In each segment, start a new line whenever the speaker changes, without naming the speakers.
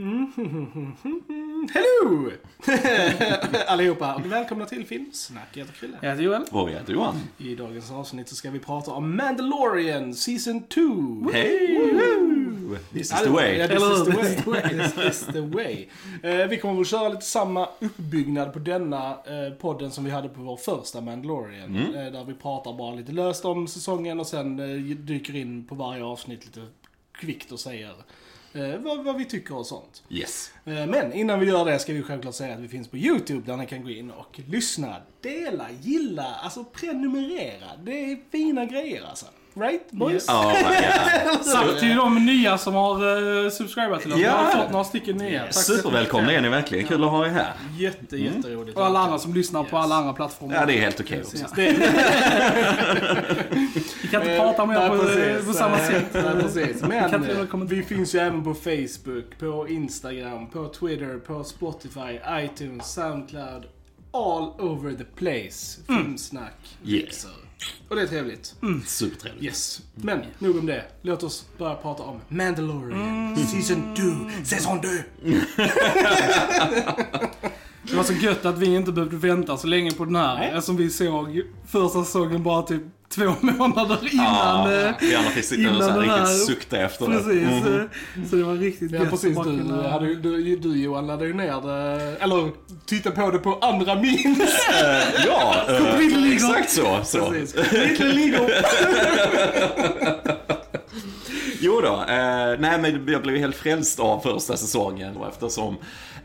Hello! Allihopa och välkomna till Filmsnack. Jag heter Chrille.
Jag heter Joel.
Och jag heter Johan.
I dagens avsnitt så ska vi prata om Mandalorian Season 2.
Hej! This is the way.
Ja, this is the way. This is the way. Eh, vi kommer att köra lite samma uppbyggnad på denna eh, podden som vi hade på vår första Mandalorian.
Mm.
Eh, där vi pratar bara lite löst om säsongen och sen dyker in på varje avsnitt lite kvickt och säger eh, vad, vad vi tycker och sånt.
Yes.
Eh, Men innan vi gör det ska vi självklart säga att vi finns på YouTube där ni kan gå in och lyssna, dela, gilla, alltså prenumerera. Det är fina grejer alltså. Right boys?
Yes.
Ja.
Tack till de nya som har uh, subscribat till oss.
Ja.
Vi har fått några stycken nya. Så
Supervälkomna är ni verkligen. Kul att ha er här.
Jätte, jätteroligt.
Och alla andra som lyssnar på
Yes.
alla andra plattformar.
Ja, det är helt okej också.
Ja. Kan inte prata mer
Nej,
på,
precis.
på samma sätt.
Nej, precis. Men eh, vi finns ju även på Facebook, på Instagram, på Twitter, på Spotify, iTunes, Soundcloud. All over the place. Filmsnack,
Yeah.
mixer. Och det är trevligt.
Supertrevligt.
Yes. Men nog om det. Låt oss börja prata om Mandalorian Season 2. Säsong 2.
Det var så gött att vi inte behövde vänta så länge på den här.
Nej.
Eftersom vi såg första säsongen bara typ två månader innan.
Ja,
eh,
vi andra fick sitta och så riktigt sukta efter det.
Precis.
Mm.
eh, Så det var riktigt
Ja precis, du,
kunna-
hade, du, du Johan laddade ju ner det, eller tittade på det på andra memes.
Eh, Ja,
Ridley
exakt så. så.
Precis. Lego.
Jo då, eh, nej men jag blev helt frälst av första säsongen och eftersom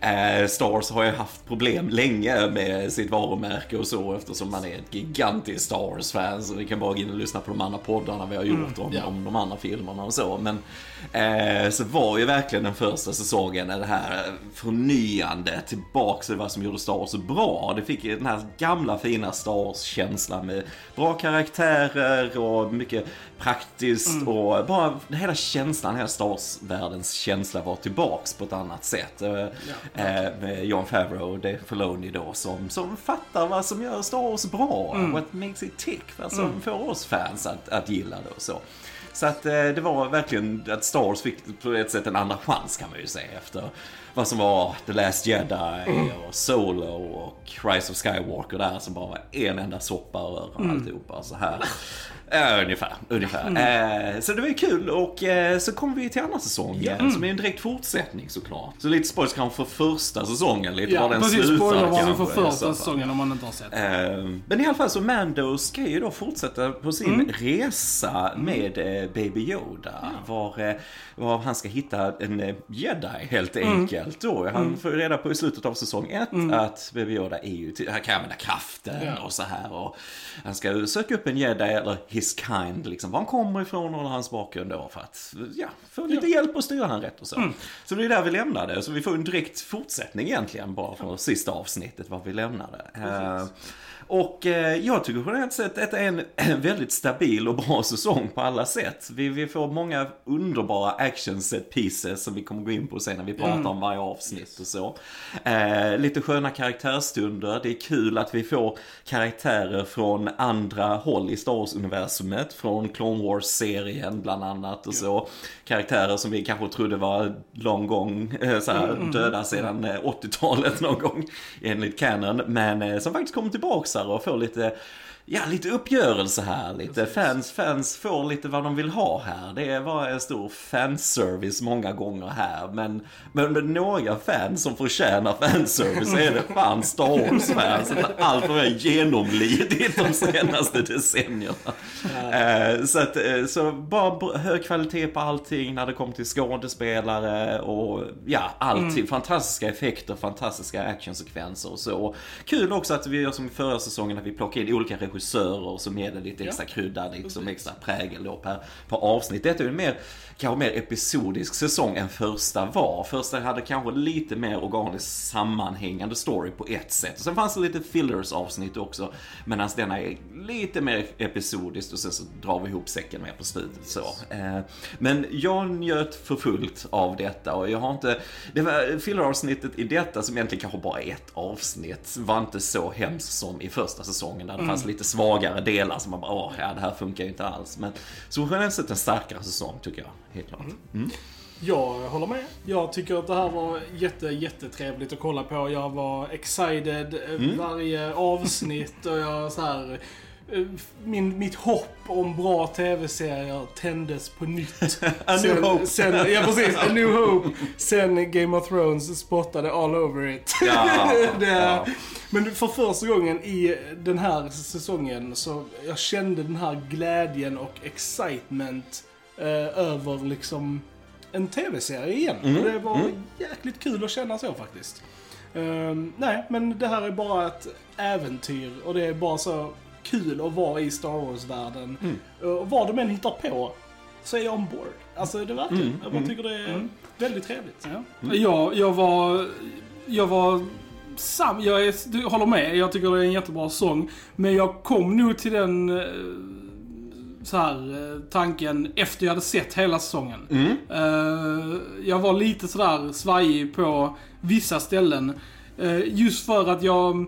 eh, Star Wars har ju haft problem länge med sitt varumärke och så eftersom man är ett gigantiskt Star Wars-fan så vi kan bara gå in och lyssna på de andra poddarna vi har gjort om,
ja.
om de andra filmerna och så. Men eh, så var ju verkligen den första säsongen det här förnyande tillbaks till vad som gjorde Star Wars så bra. Det fick ju den här gamla fina Star Wars-känslan med bra karaktärer och mycket praktiskt och bara hela känslan, hela Star Wars-världens känsla var tillbaks på ett annat sätt. Eh, eh, med John Favreau och Dave Filoni då som, som fattar vad som gör Star Wars bra. What makes it tick, vad som får oss fans att, att gilla det och så. Så att eh, det var verkligen att Star Wars fick på ett sätt en andra chans kan man ju säga efter vad som var The Last Jedi och Solo och Rise of Skywalker där som bara var en enda soppa över alltihopa så här. Eh, ungefär, ungefär. Eh, så det var ju kul och eh, så kom vi till andra säsong eh, som är en direkt fortsättning såklart. Så lite spoilers kanske för första säsongen, lite
Ja,
var den
Precis,
slutar
för
kanske, så
första säsongen om man inte har sett.
Eh, Men i alla fall så Mando ska ju då fortsätta på sin resa med eh, Baby Yoda. Var, eh, var han ska hitta en jedi helt enkelt. Då. Han får ju reda på i slutet av säsong ett att Baby Yoda är ju, han kan använda kraften
Ja.
och så här. Och han ska söka upp en jedi eller his kind, liksom var han kommer ifrån och hans bakgrund då för att ja, få lite hjälp och styra han rätt och så. Så det är där vi lämnade. Så vi får en direkt fortsättning egentligen bara från sista avsnittet var vi lämnade. Eh, och eh, jag tycker generellt sett att det är en, en väldigt stabil och bra säsong på alla sätt. Vi, vi får många underbara action set pieces som vi kommer gå in på sen när vi pratar om varje avsnitt och så. Eh, lite sköna karaktärstunder. Det är kul att vi får karaktärer från andra håll i Star Wars-universumet. Från Clone Wars-serien bland annat och så. Karaktärer som vi kanske trodde var lång gång eh, så här, döda sedan eh, 80-talet någon gång enligt canon. Men eh, som faktiskt kommer tillbaka här och får lite Ja, lite uppgörelse här. Lite fans, fans får lite vad de vill ha här. Det var en stor fanservice många gånger här. Men, men med några fans som förtjänar fanservice är det fan Star Wars-fans. Allt vad jag genomlidit de senaste decennierna. Eh, så, att, eh, så bara hög kvalitet på allting när det kommer till skådespelare och ja, allting. Fantastiska effekter, fantastiska actionsekvenser och så. Kul också att vi gör som förra säsongen att vi plockar in olika regissörer som ger det lite extra krydda, liksom extra prägel då per, per avsnitt. Detta är ju mer, kanske mer episodisk säsong än första var. Första hade kanske lite mer organiskt sammanhängande story på ett sätt. Sen fanns det lite fillers avsnitt också. Medan denna är lite mer episodiskt och sen så drar vi ihop säcken mer på slutet så. Eh, Men jag njöt för fullt av detta och jag har inte, det var filler-avsnittet i detta som egentligen kanske bara är ett avsnitt var inte så hemskt som i första säsongen där det fanns lite svagare delar som man bara åh, ja det här funkar ju inte alls. Men så generellt sett en starkare säsong tycker jag, helt klart. Mm.
Jag håller med. Jag tycker att det här var jätte, jättetrevligt att kolla på. Jag var excited eh, varje avsnitt och jag så här... eh, Min, mitt hopp om bra tv-serier tändes på nytt.
A new hope.
Sen, ja, precis. A new hope. Sen Game of Thrones spottade all over it.
Ja,
det,
ja.
Men för första gången i den här säsongen så jag kände den här glädjen och excitement eh, över liksom en tv-serie igen.
Mm,
det var jäkligt kul att känna så faktiskt. Ehm, nej, men det här är bara ett äventyr och det är bara så kul att vara i Star Wars-världen.
Mm.
Och vad de än hittar på så är jag on board. Alltså det verkligen.
Mm,
jag bara tycker det är väldigt trevligt.
Ja. Jag, jag var... Jag var... Sam, jag är, du håller med, jag tycker det är en jättebra sång. Men jag kom nog till den eh, så här, eh, tanken efter jag hade sett hela säsongen.
Mm.
Eh, jag var lite sådär svajig på vissa ställen. Eh, just för att jag,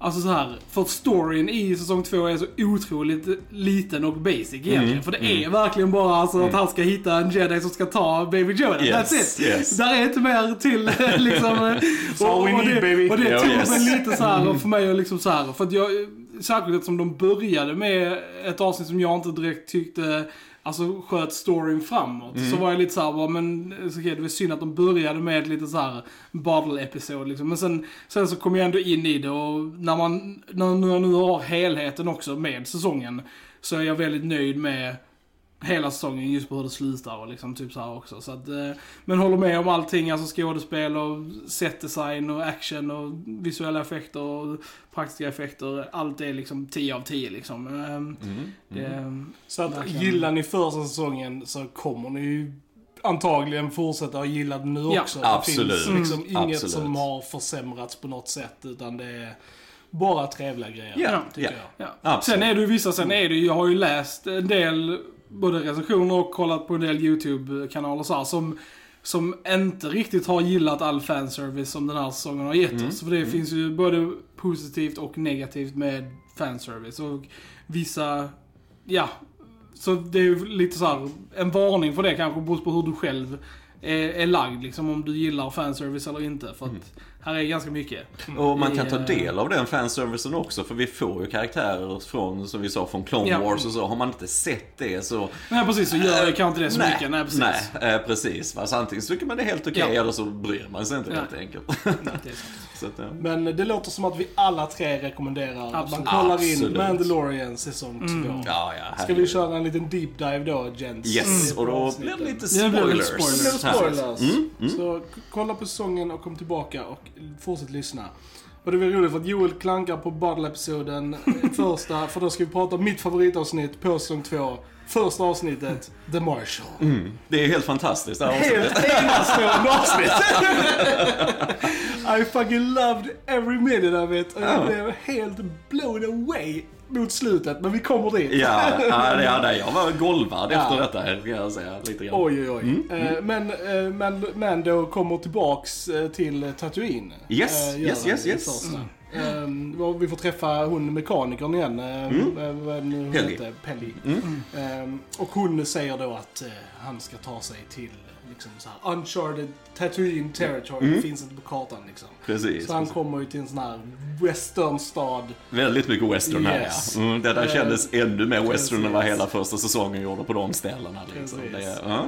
alltså så här, för att storyn i säsong två är så otroligt liten och basic egentligen.
Mm,
För det är verkligen bara alltså att han ska hitta en jedi som ska ta Baby Yoda.
Yes,
That's it.
yes.
Där är inte mer till liksom. eh,
all we need,
det,
baby.
Och det tog
yes.
mig lite så här för mig att liksom så här, för att jag, särskilt eftersom de började med ett avsnitt som jag inte direkt tyckte Alltså sköt storyn framåt. Så var jag lite såhär, bara, men så okej, det var synd att de började med lite så här battle-episod liksom. Men sen, sen så kom jag ändå in i det och när man, när jag nu har helheten också med säsongen. Så är jag väldigt nöjd med hela säsongen just på hur det slutar och liksom typ så här också. Så att, eh, men håller med om allting, alltså skådespel och setdesign och action och visuella effekter och praktiska effekter. Allt är liksom 10 av 10 liksom. Ehm, Det,
Så att
Verkligen.
gillar ni första säsongen så kommer ni ju antagligen fortsätta att gilla den nu
Ja,
också.
absolut.
Det finns liksom
Mm.
inget
Absolut.
som har försämrats på något sätt utan det är bara trevliga grejer.
Ja,
tycker
ja.
jag.
ja.
Absolut.
Sen är det ju vissa, sen är det ju, jag har ju läst en del både recensioner och kollat på en del YouTube-kanaler så här, som som inte riktigt har gillat all fanservice som den här säsongen har gett oss. För det finns ju både positivt och negativt med fanservice. Och vissa, ja. Så det är ju lite så här, en varning för det kanske beror på hur du själv är, är lagd. Liksom om du gillar fanservice eller inte. För att här är ganska mycket.
Och man kan ta
Eh,
del av den fanservicen också för vi får ju karaktärer från, som vi sa, från Clone
Ja.
Wars och så. Har man inte sett det så...
Nej precis, så gör det kanske inte det så
nej,
mycket. Nej precis.
Nej, eh, precis. Fast antingen så tycker man det är helt okej
Ja.
eller så bryr man sig inte
Ja.
helt enkelt. Så att, ja.
Men det låter som att vi alla tre rekommenderar att man
Absolut.
kollar in
Absolut.
Mandalorian säsong 2.
Ja, ja,
Ska vi köra en liten deep dive då, gents?
Yes, och då blir det lite
Ja, det blir lite
spoilers.
Det blir
spoilers.
spoilers.
Mm,
Så k- kolla på säsongen och kom tillbaka och fortsätt lyssna. Och det är väl roligt för att Joel klankar på Battle-episoden eh, första, för då ska vi prata om mitt favoritavsnitt på säsong 2. Första avsnittet, The Marshall.
Mm. Det är helt fantastiskt det här avsnittet.
Helt enastående avsnitt! I fucking loved every minute of it. Och jag
Ja.
blev helt blown away mot slutet, men vi kommer dit.
Ja, ja, det- ja, jag var golvad
Ja.
efter detta kan jag säga. Lite grann.
Oj, oj, oj.
Mm,
Eh, Men, eh, men Mando kommer tillbaks eh, till Tatooine.
Yes, yes, yes, yes.
och vi får träffa hon mekanikern igen.
Mm. Mm.
heter, Pelly. Eh, och hon säger då att han ska ta sig till liksom så här uncharted Tatooine territory. Det finns inte på kartan liksom.
Mm. Precis.
Så han kommer ju till en sån här westernstad.
Väldigt mycket western här
Yes.
ja. Mm, det där
Eh,
kändes ännu mer western än vad
precis.
hela första säsongen gjorde på de ställena. Liksom.
Precis.
Det, ja.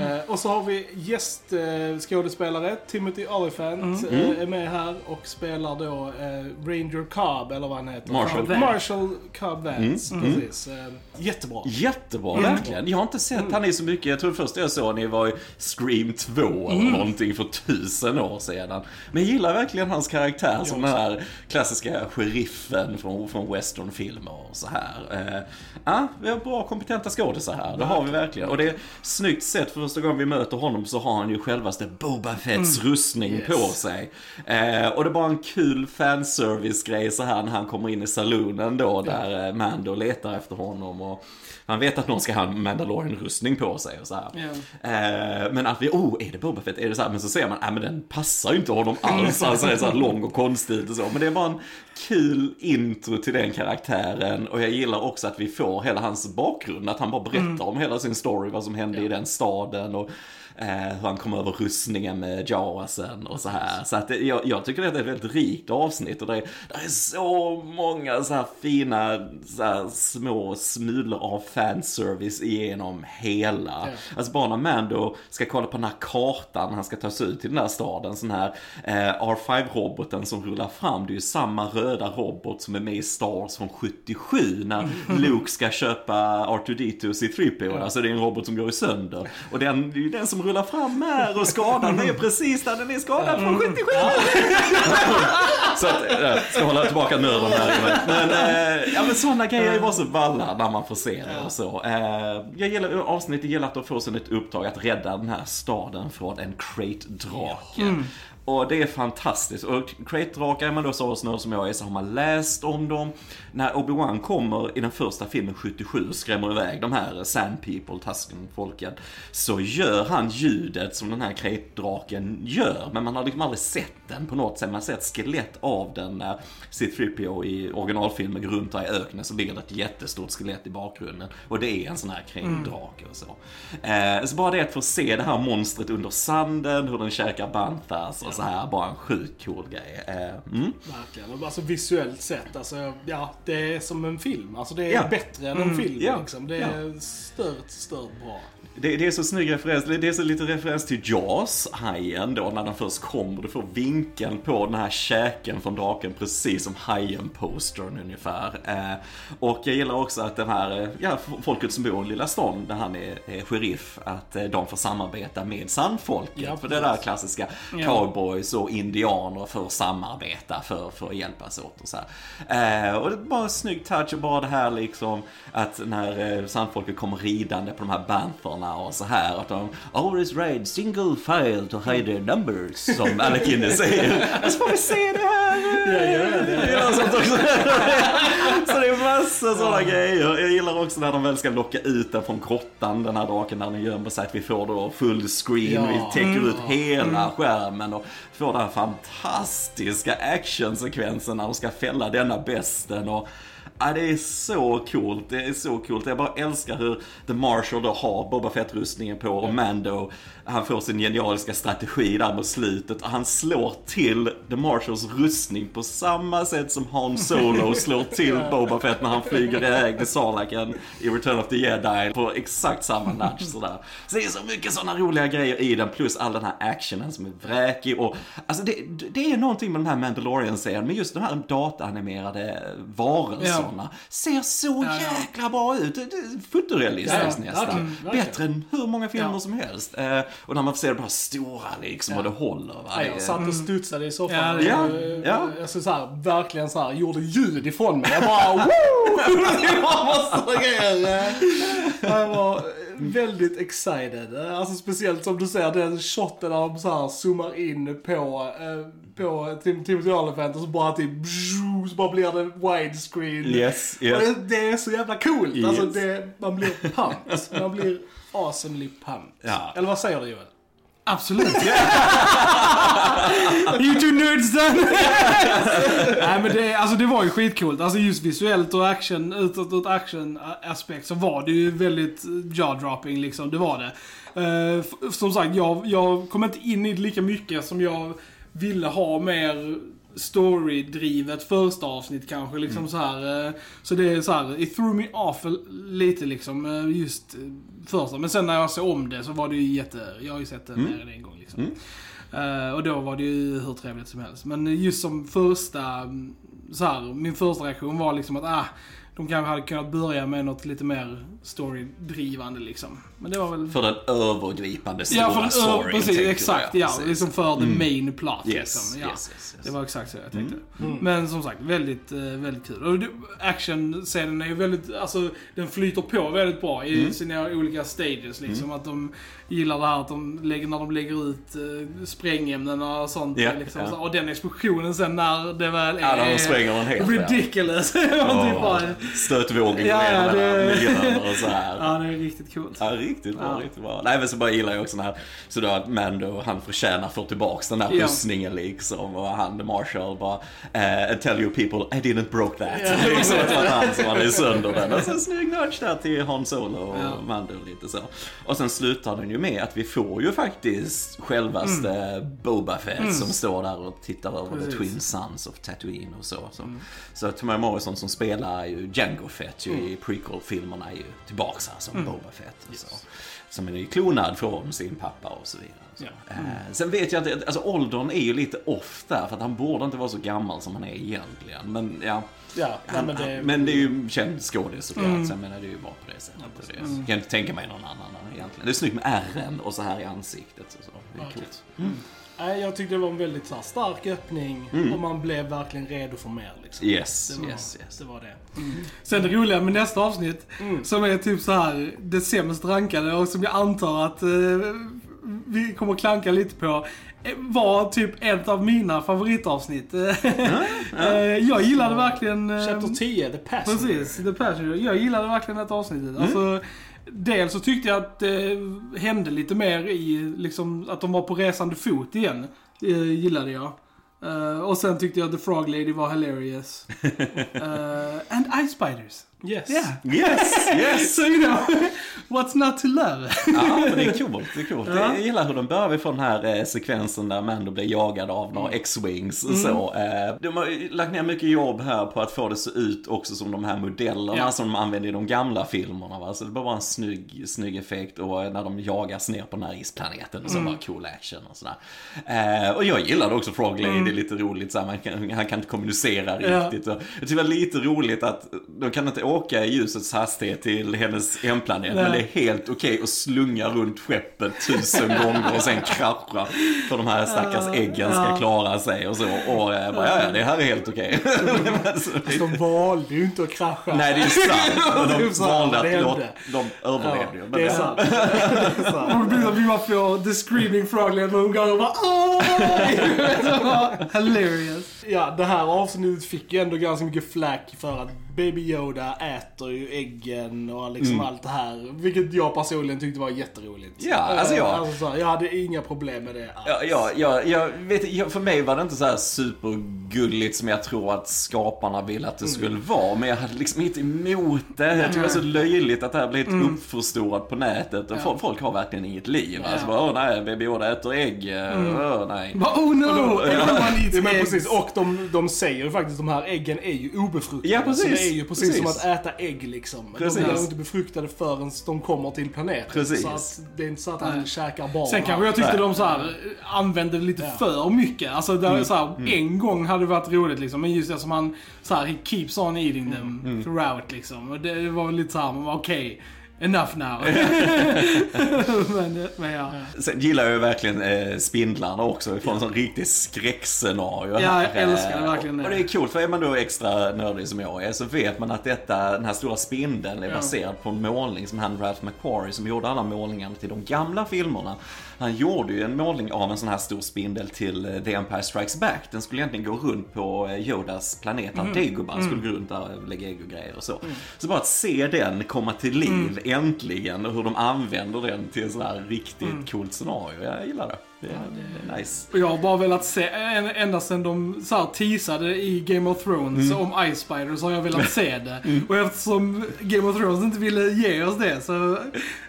Eh, och så har vi gästskådespelare. Timothy Olyphant
Mm.
eh, är med här och spelar då eh, Ranger Cobb, eller vad han heter.
Marshall.
Cobb- Marshall Cobb Vance.
Mm.
Precis. Eh, jättebra.
Jättebra, verkligen. Jag har inte sett han i så mycket. Jag tror det första jag såg ni var i Scream 2 eller någonting för tusen år sedan. Men jag gillar verkligen hans karaktär som den här klassiska sheriffen från, från westernfilmer och så här. Eh, Ja, vi har bra kompetenta skådisar här. Det har vi verkligen. Och det är snyggt sett. För första gången vi möter honom så har han ju självaste Boba Fetts rustning
Yes.
på sig. Eh, och det är bara en kul fanservice-grej så här när han kommer in i salonen då där eh, Mando letar efter honom. Och han vet att någon ska ha en Mandalorian-rustning på sig och så här.
Ja.
Eh, men att vi, oh, är det Boba Fett? Är det så här? Men så ser man, nej men den passar ju inte honom alls. Alltså är så här lång och konstig och så. Men det är bara en kul intro till den karaktären. Och jag gillar också att vi får hela hans bakgrund. Att han bara berättar om hela sin story, vad som hände i den staden. Och hur han kommer över rustningen med Jawasen och så här. Så att det, jag, jag tycker att det är ett väldigt rikt avsnitt och det är, det är så många så här fina så här små smulor av fanservice igenom hela.
Ja.
Alltså bara när Mando ska kolla på den här kartan, han ska ta sig ut till den här staden, sån här eh, R5-roboten som rullar fram, det är ju samma röda robot som är med i Star Wars från 77 när Luke ska köpa R2D2 och C3PO, alltså det är en robot som går i sönder. Och den, det är ju den som rullar fram här och skadan är precis där den är skadad från 77! Så att, äh, ska hålla tillbaka nörden här. Men, äh, ja, men sådana grejer är bara så balla när man får se det och så. Äh, jag gillar avsnittet, gillar att de får som ett uppdrag att rädda den här staden från en crate-drake. Och det är fantastiskt. Och Crate-drakar, är man då så snö som jag är, så har man läst om dem. När Obi-Wan kommer i den första filmen 77 och skrämmer iväg de här Sand People, Tusken-folken, så gör han ljudet som den här Crate-draken gör. Men man har liksom aldrig sett den på något sätt. Man har sett skelett av den när C-3PO i originalfilmen går runt där i öknen så ligger det ett jättestort skelett i bakgrunden. Och det är en sån här Crate-drake och så. Eh, så bara det att få se det här monstret under sanden, hur den käkar banthas så här, bara en sjukt cool grej. Eh, mm.
Verkligen. Alltså visuellt sett, alltså, ja, det är som en film. Alltså det är
Ja.
bättre än en film
ja.
liksom. Det är stört, stört bra.
Det, det är så snygg referens, det är så lite referens till Jaws, hajen då, när den först kommer. Du får vinkeln på den här käken från draken, precis som hajen-postern ungefär. Eh, och jag gillar också att den här, eh, ja, folket som bor i lilla stan, där han är, är sheriff, att eh, de får samarbeta med sandfolket.
Ja,
för det där klassiska,
Ja.
cowboys och indianer att samarbeta, för, för att hjälpas åt och så här. Eh, och det är bara en snygg touch och bara det här liksom, att när eh, sandfolket kommer ridande på de här bantherna och så här, att de always raid single file to hide their numbers, som Alec Guinness säger. Och så får vi se det här!
Ja, ja, ja.
Ja, sånt också. så det är massa sådana grejer. Jag gillar också när de väl ska locka ut den från grottan, den här draken, när den gömmer sig, att vi får då full screen,
Ja.
vi täcker ut
Mm.
hela skärmen och får den här fantastiska actionsekvensen när de ska fälla denna besten och Ja, det är så coolt, det är så coolt. Jag bara älskar hur The Marshall då har Boba Fett-rustningen på och Mando, han får sin genialiska strategi där mot slutet. Han slår till The Marshalls rustning på samma sätt som Han Solo slår till Boba Fett när han flyger iväg till Sarlaken i Return of the Jedi på exakt samma nudge sådär. Så det är så mycket sådana roliga grejer i den, plus all den här actionen som är vräkig och alltså det, det är någonting med den här Mandalorian-serien, men just de här dataanimerade varelserna ser så
Ja,
jäkla bra ut. Fotorealistiskt
Ja, ja.
nästan. Bättre än hur många filmer
Ja.
som helst. Eh, och när man får se det bara stora liksom och det håller. Va?
Jag satt och studsade i soffan.
Ja,
ja, ja.
Alltså så här, verkligen så här, gjorde ljud ifrån mig. Jag bara woo! Det var massa grejer. Jag var väldigt excited. Alltså speciellt som du säger, den shoten där de så här zoomar in på, eh, på Tim Timothy Olyphant och så bara typ så bara blir det widescreen.
Yes, yes.
det, det är så jävla coolt. Alltså
Yes.
det, man blir pumped. Man blir awesomely pumped.
Ja.
Eller vad säger du Joel?
Absolut. you two nerds then! Nej men det, alltså det var ju skitcoolt. Alltså just visuellt och action, utåt och action aspekt så var det ju väldigt jaw-dropping liksom. Det var det. Uh, som sagt, jag, jag kom inte in i det lika mycket som jag ville ha mer story-drivet första avsnitt kanske. Liksom så här. eh, Så det är så här, it threw me off lite liksom eh, just eh, första. Men sen när jag såg om det så var det ju jätte, jag har ju sett det mer än en gång liksom. Eh, och då var det ju hur trevligt som helst. Men just som första, mm, så här, min första reaktion var liksom att ah, de kanske hade kunnat börja med något lite mer story-drivande liksom. Men det var väl...
För den övergripande stora
Ja, för den,
storyn.
precis, exakt. Ja,
Precis.
liksom för the main plot.
Yes,
liksom. ja.
yes, yes, yes.
Det var exakt så jag tänkte. Men som sagt, väldigt, eh, väldigt kul. Och actionscenen är ju väldigt, alltså den flyter på väldigt bra i sina olika stages liksom. Att de gillar det här att de lägger, när de lägger ut uh, sprängämnen och sånt.
Ja,
liksom, så, och den explosionen sen när det väl är...
Ja, när de spränger den helt.
Ridiculous.
Ja.
typ bara,
stötvågen
Ja,
går
ja,
igenom
det-
och så här.
Ja, det är riktigt coolt.
Ja, riktigt bra,
Ja.
riktigt bra. Nej men så bara gillar jag också den här, så då att Mando, han förtjänar få tillbaks den där
Ja.
rustningen liksom. Och han, Marshall bara, eh, tell your people I didn't broke that.
Ja.
liksom att var han som hade sönder den. Och sen snygg nudge där till Han Solo och
Ja.
Mando lite så. Och sen slutar den ju med att vi får ju faktiskt självaste Boba Fett som står där och tittar över The
Mm. Precis. Mm.
Twin Sons of Tatooine och så. Så, så Tamara Morrison som spelar ju Django Fett ju
Mm.
i prequel-filmerna är ju tillbaks här som Boba Fett. Och så. Som är klonad från sin pappa och så vidare. Så.
Ja.
Eh, sen vet jag inte, alltså åldern är ju lite off där för att han borde inte vara så gammal som han är egentligen. Men ja,
Ja,
han,
men det...
men det är ju känd skådis såklart.
Mm.
Så jag menar det är ju bra på det sättet.
Ja,
det, jag kan inte tänka mig någon annan egentligen. Det är snyggt med ärren och så här i ansiktet. Och så. Det är
Okej.
coolt.
Nej, jag tyckte det var en väldigt så här, stark öppning och man blev verkligen redo för mer. Liksom.
Mm. Yes,
Det var,
yes, yes.
Det var det.
Sen det roliga med nästa avsnitt,
Mm.
som är typ så här det sämst rankade och som jag antar att eh, vi kommer klanka lite på, eh, var typ ett av mina favoritavsnitt. Eh, jag gillade verkligen... eh,
Chapter 10, The Passenger.
Precis, The Passenger. Jag gillade verkligen det avsnittet. Alltså, dels så tyckte jag att det hände lite mer i, liksom, att de var på resande fot igen. Det gillade jag. Eh, och sen tyckte jag The Frog Lady var hilarious. Eh, and Ice Spiders.
Yes.
Yeah.
Yes, yes!
So you know, what's not to love?
Ja, men det är coolt. Det är coolt.
Ja.
Jag gillar hur de börjar från den här eh, sekvensen där Mando blir jagad av några X-Wings och så. Eh, de har lagt ner mycket jobb här på att få det se ut också som de här modellerna
Ja.
som de använde i de gamla filmerna. Va? Så det bara var en snygg, snygg effekt och eh, när de jagas ner på den här isplaneten och så bara cool action och sådär. Eh, och jag gillade också Frog Lady, det är lite roligt så här, man kan, han kan inte kommunicera
Ja.
riktigt. Och jag tycker det var lite roligt att de kan inte åka i ljusets hastighet till hennes hemplanet, men det är helt okej att slunga runt skeppet tusen gånger och sen krascha. För de här stackars äggen ska klara sig och så. Och eh, bara, ja, ja, det här är helt okej. Så det-
De valde ju inte att krascha.
Nej, det är sant.
Är
de valde
det
att låta, de överlevde ju. Men
det är sant.
vi bara får The Screaming Frog Lady och går och bara åh! Hilarious.
Ja, det här avsnittet fick ju ändå ganska mycket flack för att Baby Yoda äter ju äggen och liksom allt det här. Vilket jag personligen tyckte var jätteroligt.
Ja, alltså jag-
Eh, Alltså, så här, jag hade inga problem med det alls.
Ja, ja, ja, jag vet, jag, för mig var det inte så här supergulligt som jag tror att skaparna ville att det skulle vara. Men jag hade liksom inte emot det. Jag tycker det var så löjligt att det här blev mm. uppförstorat på nätet. Och folk, folk har verkligen inget liv. Alltså bara, åh nej, Baby Yoda äter ägg. Åh nej.
Bara, oh no! Everyone eats
Ja, men
eggs.
precis, och de, de säger ju faktiskt att de här äggen är ju obefruktade.
Ja, precis.
Så det är ju precis,
Precis.
som att äta ägg liksom.
Precis.
De blir inte befruktade förrän de kommer till planeten.
Precis.
Så att det är inte så att han
Nej.
käkar barn.
Sen kanske jag tyckte
Nej.
de så här, använde lite
Ja.
för mycket. Alltså där, så här, en gång hade det varit roligt liksom. Men just det som han, så här, he keeps on eating them throughout liksom. Och det var väl lite så här, man var, okej, enough now. men, men ja.
Sen gillar jag ju verkligen eh, Spindlarna också, från en sån riktig skräckscenario.
Ja, jag älskar
Eh,
verkligen det.
Och det är coolt, för är man då extra nördig som jag är så vet man att detta, den här stora spindeln är
Ja.
baserad på en målning som han Ralph McQuarrie som gjorde alla målningarna till de gamla filmerna. Han gjorde ju en målning av en sån här stor spindel till eh, The Empire Strikes Back. Den skulle egentligen gå runt på eh, Yodas planet,
Mm.
Dagobah skulle gå runt där och lägga ägg och grejer och så. Så bara att se den komma till liv
Mm.
äntligen och hur de använder den till ett här riktigt
Mm.
coolt scenario. Jag gillar det. Är, det nice.
Jag har bara velat se, ända sedan de så här, teasade i Game of Thrones
Mm.
om Ice Spider så har jag velat se det. Och eftersom Game of Thrones inte ville ge oss det så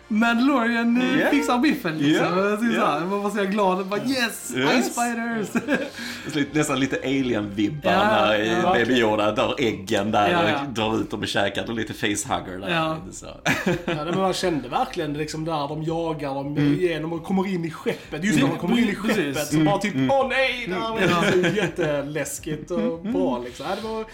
Mandalorian eh,
Yeah.
fixar biffen liksom.
Yeah.
Så
Yeah.
jag var så glad. Bara, yes!
Yes.
Ice Spiders!
Nästan lite alien-vibbar
Ja,
när
ja,
Baby. Yoda drar äggen där
Ja, ja.
och drar ut dem i käkat och lite facehugger där.
Ja.
Så.
Ja, men man kände verkligen det liksom där de jagar dem
Mm.
igenom och kommer in i skeppet. Just när de kommer in i
Precis.
skeppet så
Mm.
bara typ åh nej! Det här var jätteläskigt och bra liksom. Det var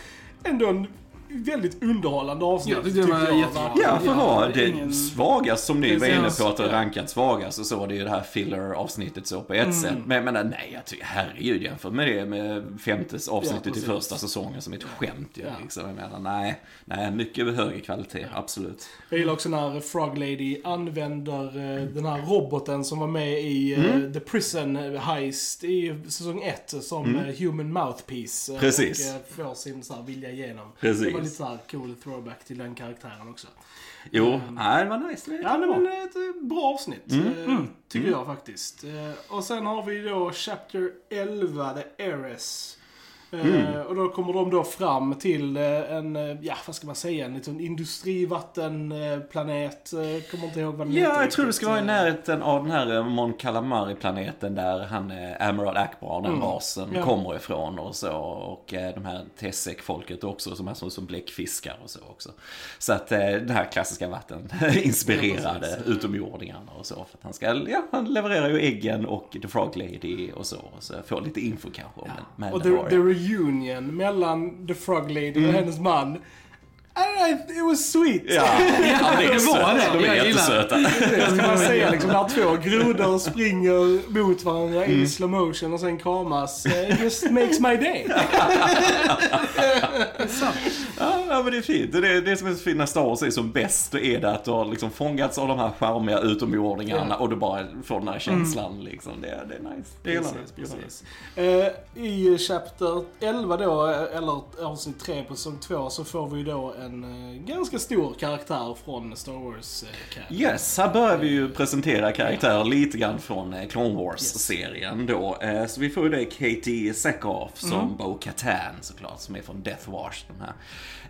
ändå en väldigt underhållande avsnitt.
Tyckte det var
tycker jag.
Ja, för
Ja,
vad?
det ingen-
svagast som ni
Det
var inne på att det
ja.
rankat svagast och så, det är ju det här filler-avsnittet så på ett
Mm.
sätt. Men jag menar, nej, jag tycker herregud jämfört med det med femte avsnittet i
precis.
första säsongen som ett skämt ju.
Ja.
Liksom. Jag menar, nej, nej, mycket högre kvalitet, absolut.
Jag gillar också när Frog Lady använder eh, den här roboten som var med i eh, The Prison Heist i säsong 1 som eh, Human Mouthpiece. eh,
Precis.
Och eh, får sin så här vilja igenom.
Precis.
Det var lite så här cool throwback till den karaktären också.
Jo, nej, det var nice. Det
Ja,
var bra.
men ett eh, bra avsnitt.
Mm.
eh, Tycker jag faktiskt. Eh, Och sen har vi då Chapter 11, The Heiress. Eh,
Mm.
Och då kommer de då fram till eh, en, eh, ja vad ska man säga, en liten industrivattenplanet. Eh, Kommer inte ihåg vad den
Ja,
heter
jag tror det ska vara i
Eh,
närheten av den här eh, Mon Calamari-planeten där han, eh, Admiral Akbar, den
Mm.
rasen,
Ja.
kommer ifrån och så. Och eh, de här Tessek-folket också, som är som, som bläckfiskar och så också. Så att eh, den här klassiska vatten inspirerade
Ja,
utomjordingarna och så. För att han ska, ja, han levererar ju äggen och The Frog Lady och så. Och så får lite info kanske om ja.
The reunion mellan The Frog Lady och hennes man. I, it was sweet.
Ja, ja, det är
var det.
De är
Jag
jättesöta.
Det ska man säga liksom när två grodor springer mot varandra
Mm.
i slow motion och sen kramas. eh, It just makes my day.
Ja, ja, men det är fint. Det är det som är så fint när Star Wars är som bäst. Då är det att du har liksom fångats av de här charmiga utomjordingarna och du bara får den här känslan liksom. Det, är- det är nice. Det gillar jag.
precis. Eh, I Chapter 11 då, eller avsnitt 3 på säsong 2, så får vi då en eh, ganska stor karaktär från Star Wars canon.
Yes, här börjar vi ju presentera karaktärer lite grann från Clone Wars-serien då. Eh, Så vi får ju det Katie Sackhoff som Bo-Katan såklart, som är från Death Wars. De här.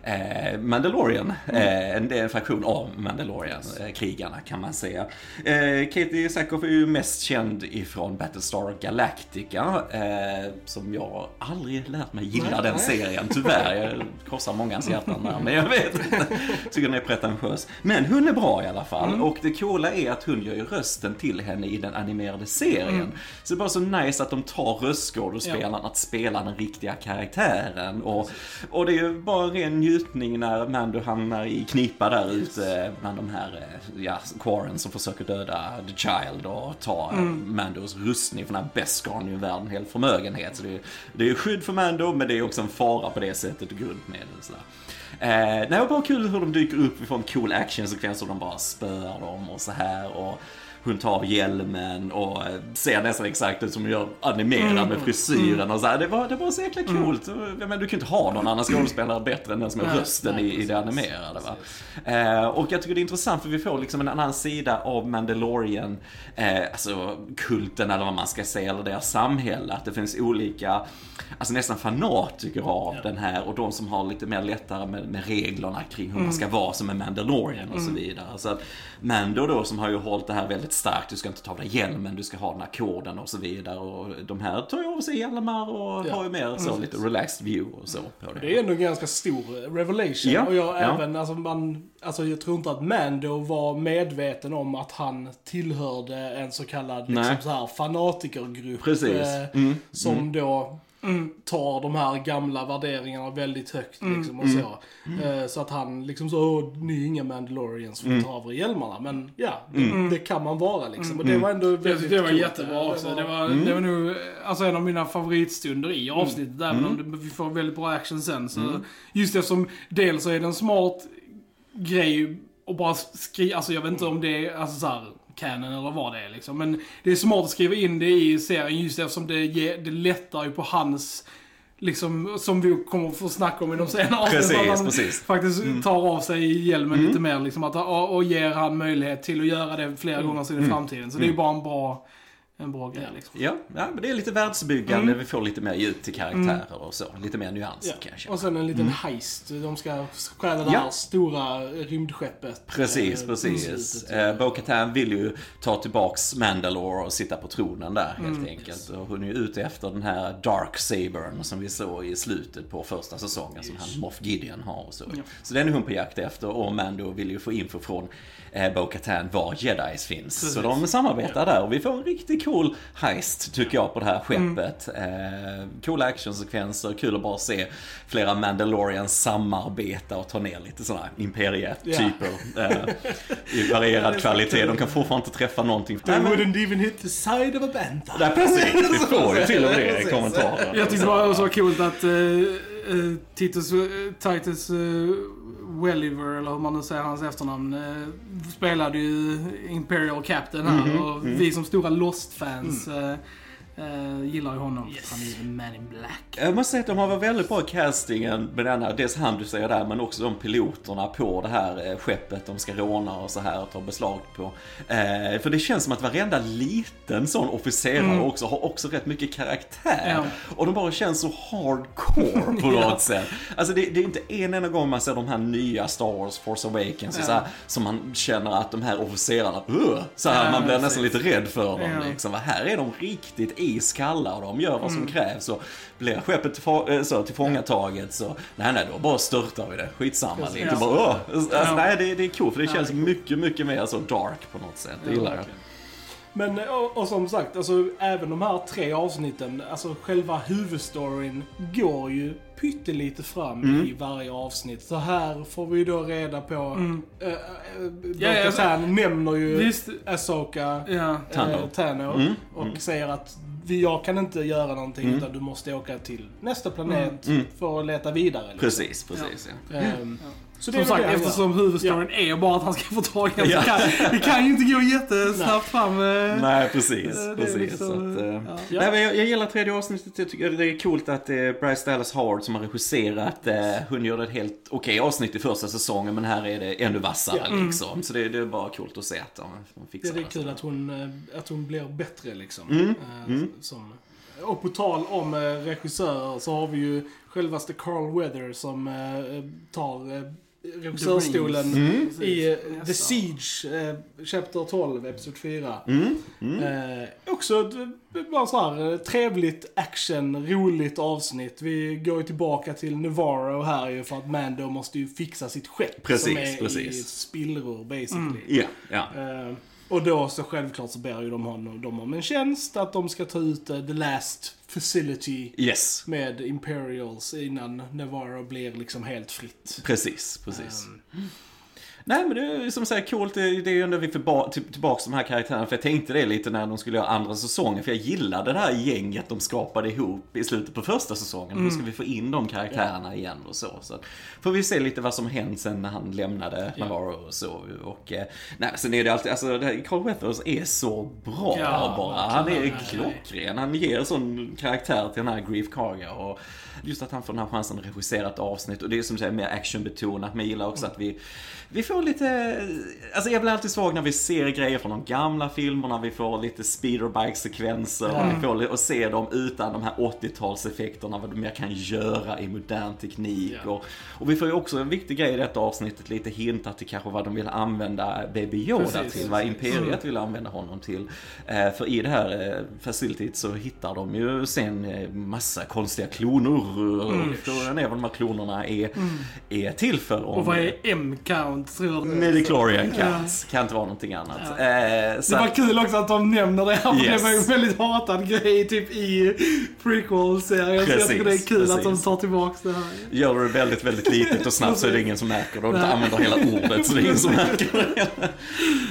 Eh, Mandalorian, eh, en fraktion av Mandalorian-krigarna kan man säga. Eh, Katie Sackhoff är ju mest känd ifrån Battlestar Galactica, eh, som jag aldrig lärt mig gilla
Nej,
den
nej.
serien, tyvärr. Jag korsar mångas hjärtan där, men jag vet inte. Tycker den är pretentiös. Men hon är bra i alla fall.
Mm.
Och det coola är att hon gör ju rösten till henne i den animerade serien.
Mm.
Så det är bara så nice att de tar röstskådespelaren att spela den riktiga karaktären. Och, och det är ju bara en ren njutning när Mando hamnar i knipa där ute bland de här eh, ja, Quarren som försöker döda The Child och ta
Mm.
Mandos rustning för den här Beskar ju värd en hel förmögenhet. Så det är, det är skydd för Mando men det är också en fara på det sättet. Och sådär. Eh, nej, bara kul hur de dyker upp. Vi får en cool actionsekvens och de bara spöar dem och så här. Och hon tar hjälmen och eh, ser nästan exakt ut som hon gör animerad med frisyren och så här. Det var, det var så jäkla coolt. Jag menar, du kan inte ha någon annan skådespelare bättre än den som är rösten i, i det animerade. Va? Eh, och jag tycker det är intressant för vi får liksom en annan sida av Mandalorian, eh, alltså kulten eller vad man ska säga, eller deras samhälle. Att det finns olika, alltså nästan fanatiker av den här och de som har lite mer lättare med, med reglerna kring hur man ska vara som en Mandalorian och så vidare. Så att Mando då som har ju hållit det här väldigt starkt, du ska inte ta av dig hjälmen, du ska ha den här koden och så vidare. Och de här tar ju av sig hjälmar och
Ja.
har ju mer så lite relaxed view och så på det.
Det är ändå en ganska stor revelation.
Ja,
och jag
ja.
även, alltså man, alltså jag tror inte att Mando var medveten om att han tillhörde en så kallad liksom
Nej.
så här, fanatikergrupp.
Precis.
eh,
Mm,
Som då tar de här gamla värderingarna väldigt högt
Mm,
liksom och så. Eh, så att han liksom så, "Åh, ni är inga Mandalorians för
Mm.
att ta av er hjälmarna. Men ja, det, det kan man vara liksom. Och det var ändå
Det,
väldigt
det var
coolt.
jättebra också. Det var,
Mm.
det var nog alltså, en av mina favoritstunder i avsnittet. Även
Mm.
om det, vi får väldigt bra action sen. Så Just eftersom dels så är det en smart grej att bara skriva, alltså jag vet inte om det är alltså, så här, canon eller vad det är liksom. Men det är smart att skriva in det i serien just eftersom det, ger, det lättar ju på hans Liksom, som vi kommer att få snacka om i de senare
Precis,
avsnitten, han
precis.
Faktiskt tar av sig hjälmen lite mer liksom, att, och, och ger han möjlighet till att göra det flera gånger sen i framtiden. Så det är ju bara en bra, en bra grej liksom.
Ja, ja, men det är lite världsbyggande, vi får lite mer djup till karaktärer och så. Lite mer nyanser
Ja.
kanske.
Och sen en liten heist. De ska stjäla det
Ja.
här stora rymdskeppet.
Precis,
eh, i
precis.
slutet.
Eh, Bo-Katan vill ju ta tillbaks Mandalore och sitta på tronen där helt
Mm,
enkelt. Och hon är ju ute efter den här Dark Sabern som vi såg i slutet på första säsongen som han Moff Gideon har och så. Så den är hon på jakt efter och Mando vill ju få info från eh, Bo-Katan var jedis finns. Så de samarbetar där och vi får en riktigt cool heist tycker jag på det här skeppet. Eh, coola actionsekvenser, kul att bara se flera Mandalorians samarbeta och ta ner lite sådana imperietyper eh, i varierad kvalitet. De kan fortfarande inte träffa någonting.
They
Nej, men,
wouldn't even hit the side of a bantha.
nej, precis, vi får ju till och med det i
Precis.
kommentaren.
Jag tyckte det var så kul att uh, Titus, uh, Titus uh, Welliver, eller hur man nu säger hans efternamn, spelade ju Imperial Captain här. och vi som stora Lost-fans uh, Uh, gillar ju honom. Yes. Han är ju the man in black.
Jag måste säga att de har varit väldigt bra i castingen med denna, dels han du säger där, men också de piloterna på det här eh, skeppet de ska råna och så här och ta beslag på. Eh, för det känns som att varenda liten sån officerare mm. också har också rätt mycket karaktär. Ja. Och de bara känns så hardcore på något ja. sätt. Alltså det, det, är inte en enda gång man ser de här nya Star Wars, Force Awakens, ja. så här, som man känner att de här officerarna, uh, så här, man blir nästan lite rädd för dem. Liksom. Här är de riktigt iskalla och de gör vad som mm. krävs. Och blir skeppet till, så, tillfångataget så, nej nej då bara störtar vi det. Skitsamma. Precis. Inte bara, Åh! Alltså, ja. Nej det, det är coolt för det känns mycket, mycket mer så dark på något sätt. Det gillar jag.
Men och, och, som sagt, alltså, även de här tre avsnitten, alltså själva huvudstoryn går ju pyttelite fram mm. i varje avsnitt. Så här får vi då reda på, mm. äh, äh, ja, ja, nämner ju visst, Asoka ja. Tano, äh, Tano mm. och mm. säger att jag kan inte göra någonting mm. utan du måste åka till nästa planet mm. för att leta vidare. Liksom.
Precis, precis. Ja.
Ähm, så Som sagt, eftersom huvudstoryn ja. är bara att han ska få tag i ja. kan, Det kan ju inte gå jättesnabbt fram.
Eh, nej, precis. precis. Liksom, att, uh, ja. nej, men jag, jag gillar tredje avsnittet. Jag tycker det är coolt att det är Bryce Dallas Howard som har regisserat. Hon gjorde ett helt okej okay avsnitt i första säsongen, men här är det ännu vassare mm. liksom. Så det, det, är bara coolt att se att de, de fixar
det. Det är kul att hon, att hon blir bättre liksom. Mm. Mm. Som, och på tal om regissörer så har vi ju självaste Carl Weather som tar regissörstolen mm. i uh, The Siege, uh, Chapter 12, Episod 4. Mm. Mm. Uh, också bara så här trevligt action, roligt avsnitt. Vi går ju tillbaka till Navarro här ju för att Mando måste ju fixa sitt skepp
precis,
som är
precis.
i spillror basically. Mm.
Yeah, yeah.
Och då så självklart så ber ju de honom de om en tjänst att de ska ta ut uh, the last facility
yes.
med Imperials innan Navarro blir liksom helt fritt.
Precis, precis. Um, Nej men det är som sagt coolt, det, är ju ändå vi får tillbaka de här karaktärerna. För jag tänkte det lite när de skulle göra andra säsongen. För jag gillade det här gänget de skapade ihop i slutet på första säsongen. Mm. Då ska vi få in de karaktärerna yeah. igen och så. Så får vi se lite vad som hänt sen när han lämnade yeah. Navarro och så. Och eh, nej, sen är det alltid, alltså Carl Weathers är så bra ja, bara. Han är klockren. Han ger sån karaktär till den här Grief Karga. Och just att han får den här chansen att regissera ett avsnitt. Och det är som säger mer actionbetonat. Men jag gillar också mm. att vi vi får lite, alltså jag blir alltid svag när vi ser grejer från de gamla filmerna, vi får lite speederbike-sekvenser mm. och vi får och se dem utan de här 80-talseffekterna, vad de mer kan göra i modern teknik. Yeah. Och, och vi får ju också en viktig grej i detta avsnittet, lite hintar till kanske vad de vill använda Baby Yoda precis, till, vad Imperiet mm. vill använda honom till. Eh, för i det här eh, facilityt så hittar de ju sen eh, massa konstiga kloner. Mm. Frågan är vad de här klonerna är, mm. är till för.
Om, och vad är M-count? Cant tror
jag. Midichlorian Cant. Kan inte vara någonting annat. Ja.
Eh, det var kul också att de nämner det här. Yes. Det var ju en väldigt hatad grej typ i prequel-serien. Så jag tycker det är kul precis. att de tar tillbaka det här.
Gör det väldigt, väldigt litet och snabbt så är det ingen som märker det. Och inte använder hela ordet så det är ingen som märker det.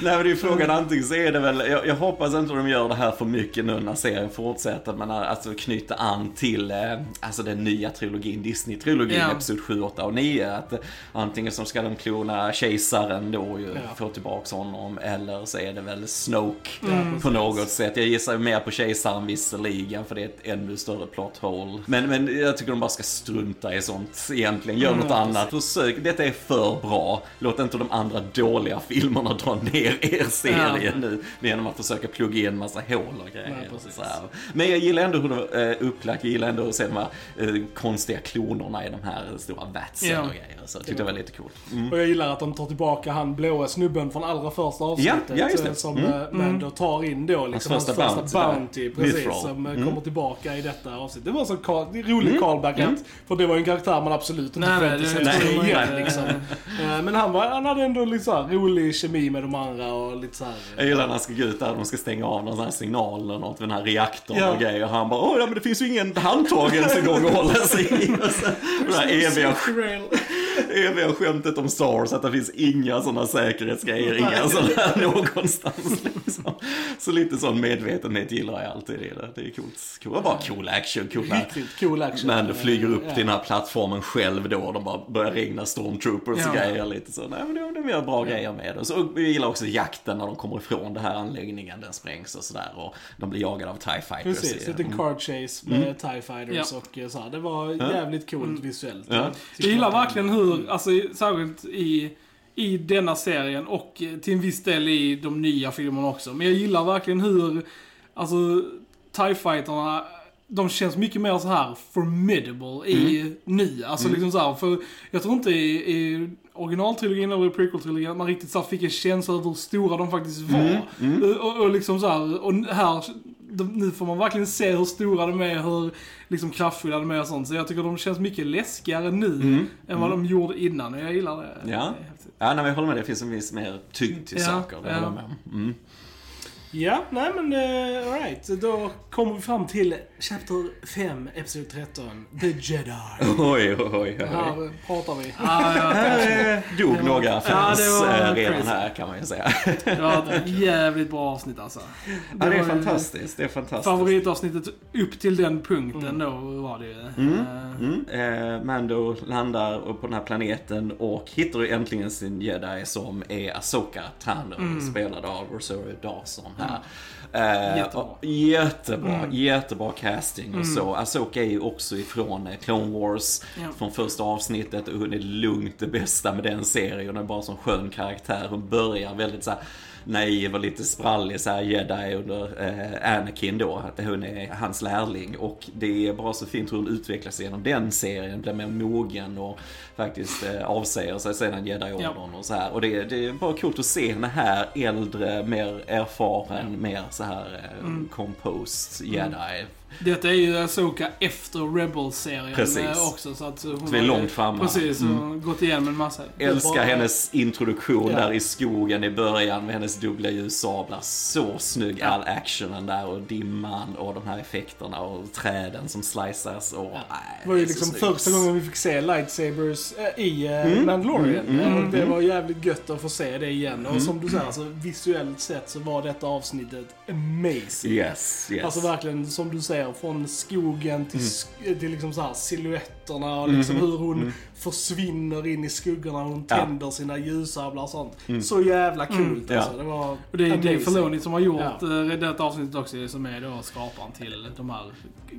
Nej men det är frågan antingen så är det väl, jag, jag hoppas inte de gör det här för mycket nu när serien fortsätter. Men alltså knyta an till eh, alltså den nya trilogin, Disney-trilogin, yeah. Episod 7, 8 och 9. Att antingen så ska de klona kejsaren då ju ja. får tillbaks honom. Eller så är det väl Snoke mm. på något sätt. Jag gissar mer på kejsaren visserligen för det är ett ännu större plot hole. Men, men jag tycker de bara ska strunta i sånt egentligen. Gör mm, något annat. Försök, detta är för bra. Låt inte de andra dåliga filmerna dra ner er serie ja. nu. Genom att försöka plugga in massa hål och grejer. Ja, Men jag gillar ändå hur det är eh, upplagt. Jag gillar ändå att se de här eh, konstiga klonerna i de här stora vatsen och grejer. Så jag tyckte det var lite coolt.
Mm. Och jag gillar att de tar tillbaka han blåa snubben från allra första avsnittet. Ja, ja just det. Som mm. Eh, Mando tar in då. Liksom, hans första, hans första bounty. bounty precis, som eh, mm. kommer tillbaka i detta avsnitt. Det var så call, rolig mm. callback. Mm. För det var en karaktär man absolut inte förväntade sig att igen. Liksom. Eh, men han, var, han hade ändå lite så rolig kemi med de andra och lite så här,
Jag gillar när han ska gå ut där och de ska stänga av någon sån här signal eller något vid den här reaktorn ja. och grejer. Och han bara, åh ja men det finns ju ingen handtag ens en gång att hålla sig i. Och så, den här eviga eviga skämtet om Star Wars, att det finns inga sådana säkerhetsgrejer, inga sådana någonstans liksom. Så lite sån medvetenhet gillar jag alltid. Det, det är coolt. Cool. Bara cool action, cool
Riktigt cool action.
Men det flyger upp
Ja.
till den här plattformen själv då och de bara börjar regna stormtroopers och
Ja.
grejer lite så. Nej men de, de gör bra grejer med det. Och så vi gillar också jakten när de kommer ifrån den här anläggningen, den sprängs och sådär. Och de blir jagade av TIE Fighters.
Precis,
i-
lite card chase med TIE Fighters
Ja.
och eh, så här. Det var jävligt coolt visuellt.
Ja.
Jag gillar verkligen hur, alltså särskilt i, i denna serien och till en viss del i de nya filmerna också. Men jag gillar verkligen hur, alltså, TIE fighterna de känns mycket mer så här formidable i nu. Alltså liksom så här, för jag tror inte i, i originaltrilogin eller i prequel-trilogin att man riktigt så fick en känsla av hur stora de faktiskt var. Och, och liksom så här, och här, de, nu får man verkligen se hur stora de är, hur liksom kraftfulla de är och sånt. Så jag tycker de känns mycket läskigare nu än vad de gjorde innan. Och jag gillar det.
Ja. Ja, nej, men jag håller med. Det finns en viss mer tyngd till
Ja,
saker. Det
ja.
jag med. Mm.
Ja, nej men uh, alright. Då kommer vi fram till Chapter 5, Episod 13. The Jedi.
Oj, oj, oj.
Här eh, pratar vi.
Ja, ja,
Här dog några fans
det var
eh, redan
crazy.
här kan man ju säga.
det var ett jävligt bra avsnitt alltså.
Ja, det är fantastiskt. Det är fantastiskt.
Favoritavsnittet upp till den punkten då var det ju. Eh,
Mm. Eh, Mando landar på den här planeten och hittar ju äntligen sin jedi som är Asoka Tano,
Mm.
spelad av Rosario Dawson. Eh,
Jättebra.
Jättebra,
Mm.
jättebra casting och så. Asoka är ju också ifrån eh, Clone Wars,
Ja.
från första avsnittet och hon är lugnt det bästa med den serien. Hon är bara sån skön karaktär. Hon börjar väldigt så här naiv och lite sprallig så här jedi under eh, Anakin då. Att hon är hans lärling. Och det är bara så fint hur hon utvecklas genom den serien. Blir mer mogen och faktiskt eh, avsäger sig sedan jedi-ordern och så här. Och det, det är bara coolt att se henne här äldre, mer erfaren, mer så här eh, composed jedi.
Detta är ju Asoka efter Rebels-serien
Precis.
eh, också. Så att hon
Så vi är
har-
långt framme.
Precis, har gått igenom en massa.
Älskar hennes introduktion
Ja.
där i skogen i början med hennes dubbla ljussablar. Så snygg all actionen där och dimman och de här effekterna och träden som sliceas och... nej,
Det var ju liksom första gången vi fick se lightsabers eh, i uh, Mandalorian.
mm,
och det var jävligt gött att få se det igen. Och som du säger, alltså, visuellt sett så var detta avsnittet amazing.
Yes, yes.
Alltså verkligen som du säger, från skogen till, sk- till liksom så här silhuetterna och liksom hur hon försvinner in i skuggorna. Hon
Ja.
tänder sina ljussablar och sånt. Så jävla coolt
Ja.
alltså. Det var
Och det är Dave. Filoni som har gjort
Ja.
ja. det avsnittet också, som är då skaparen till de här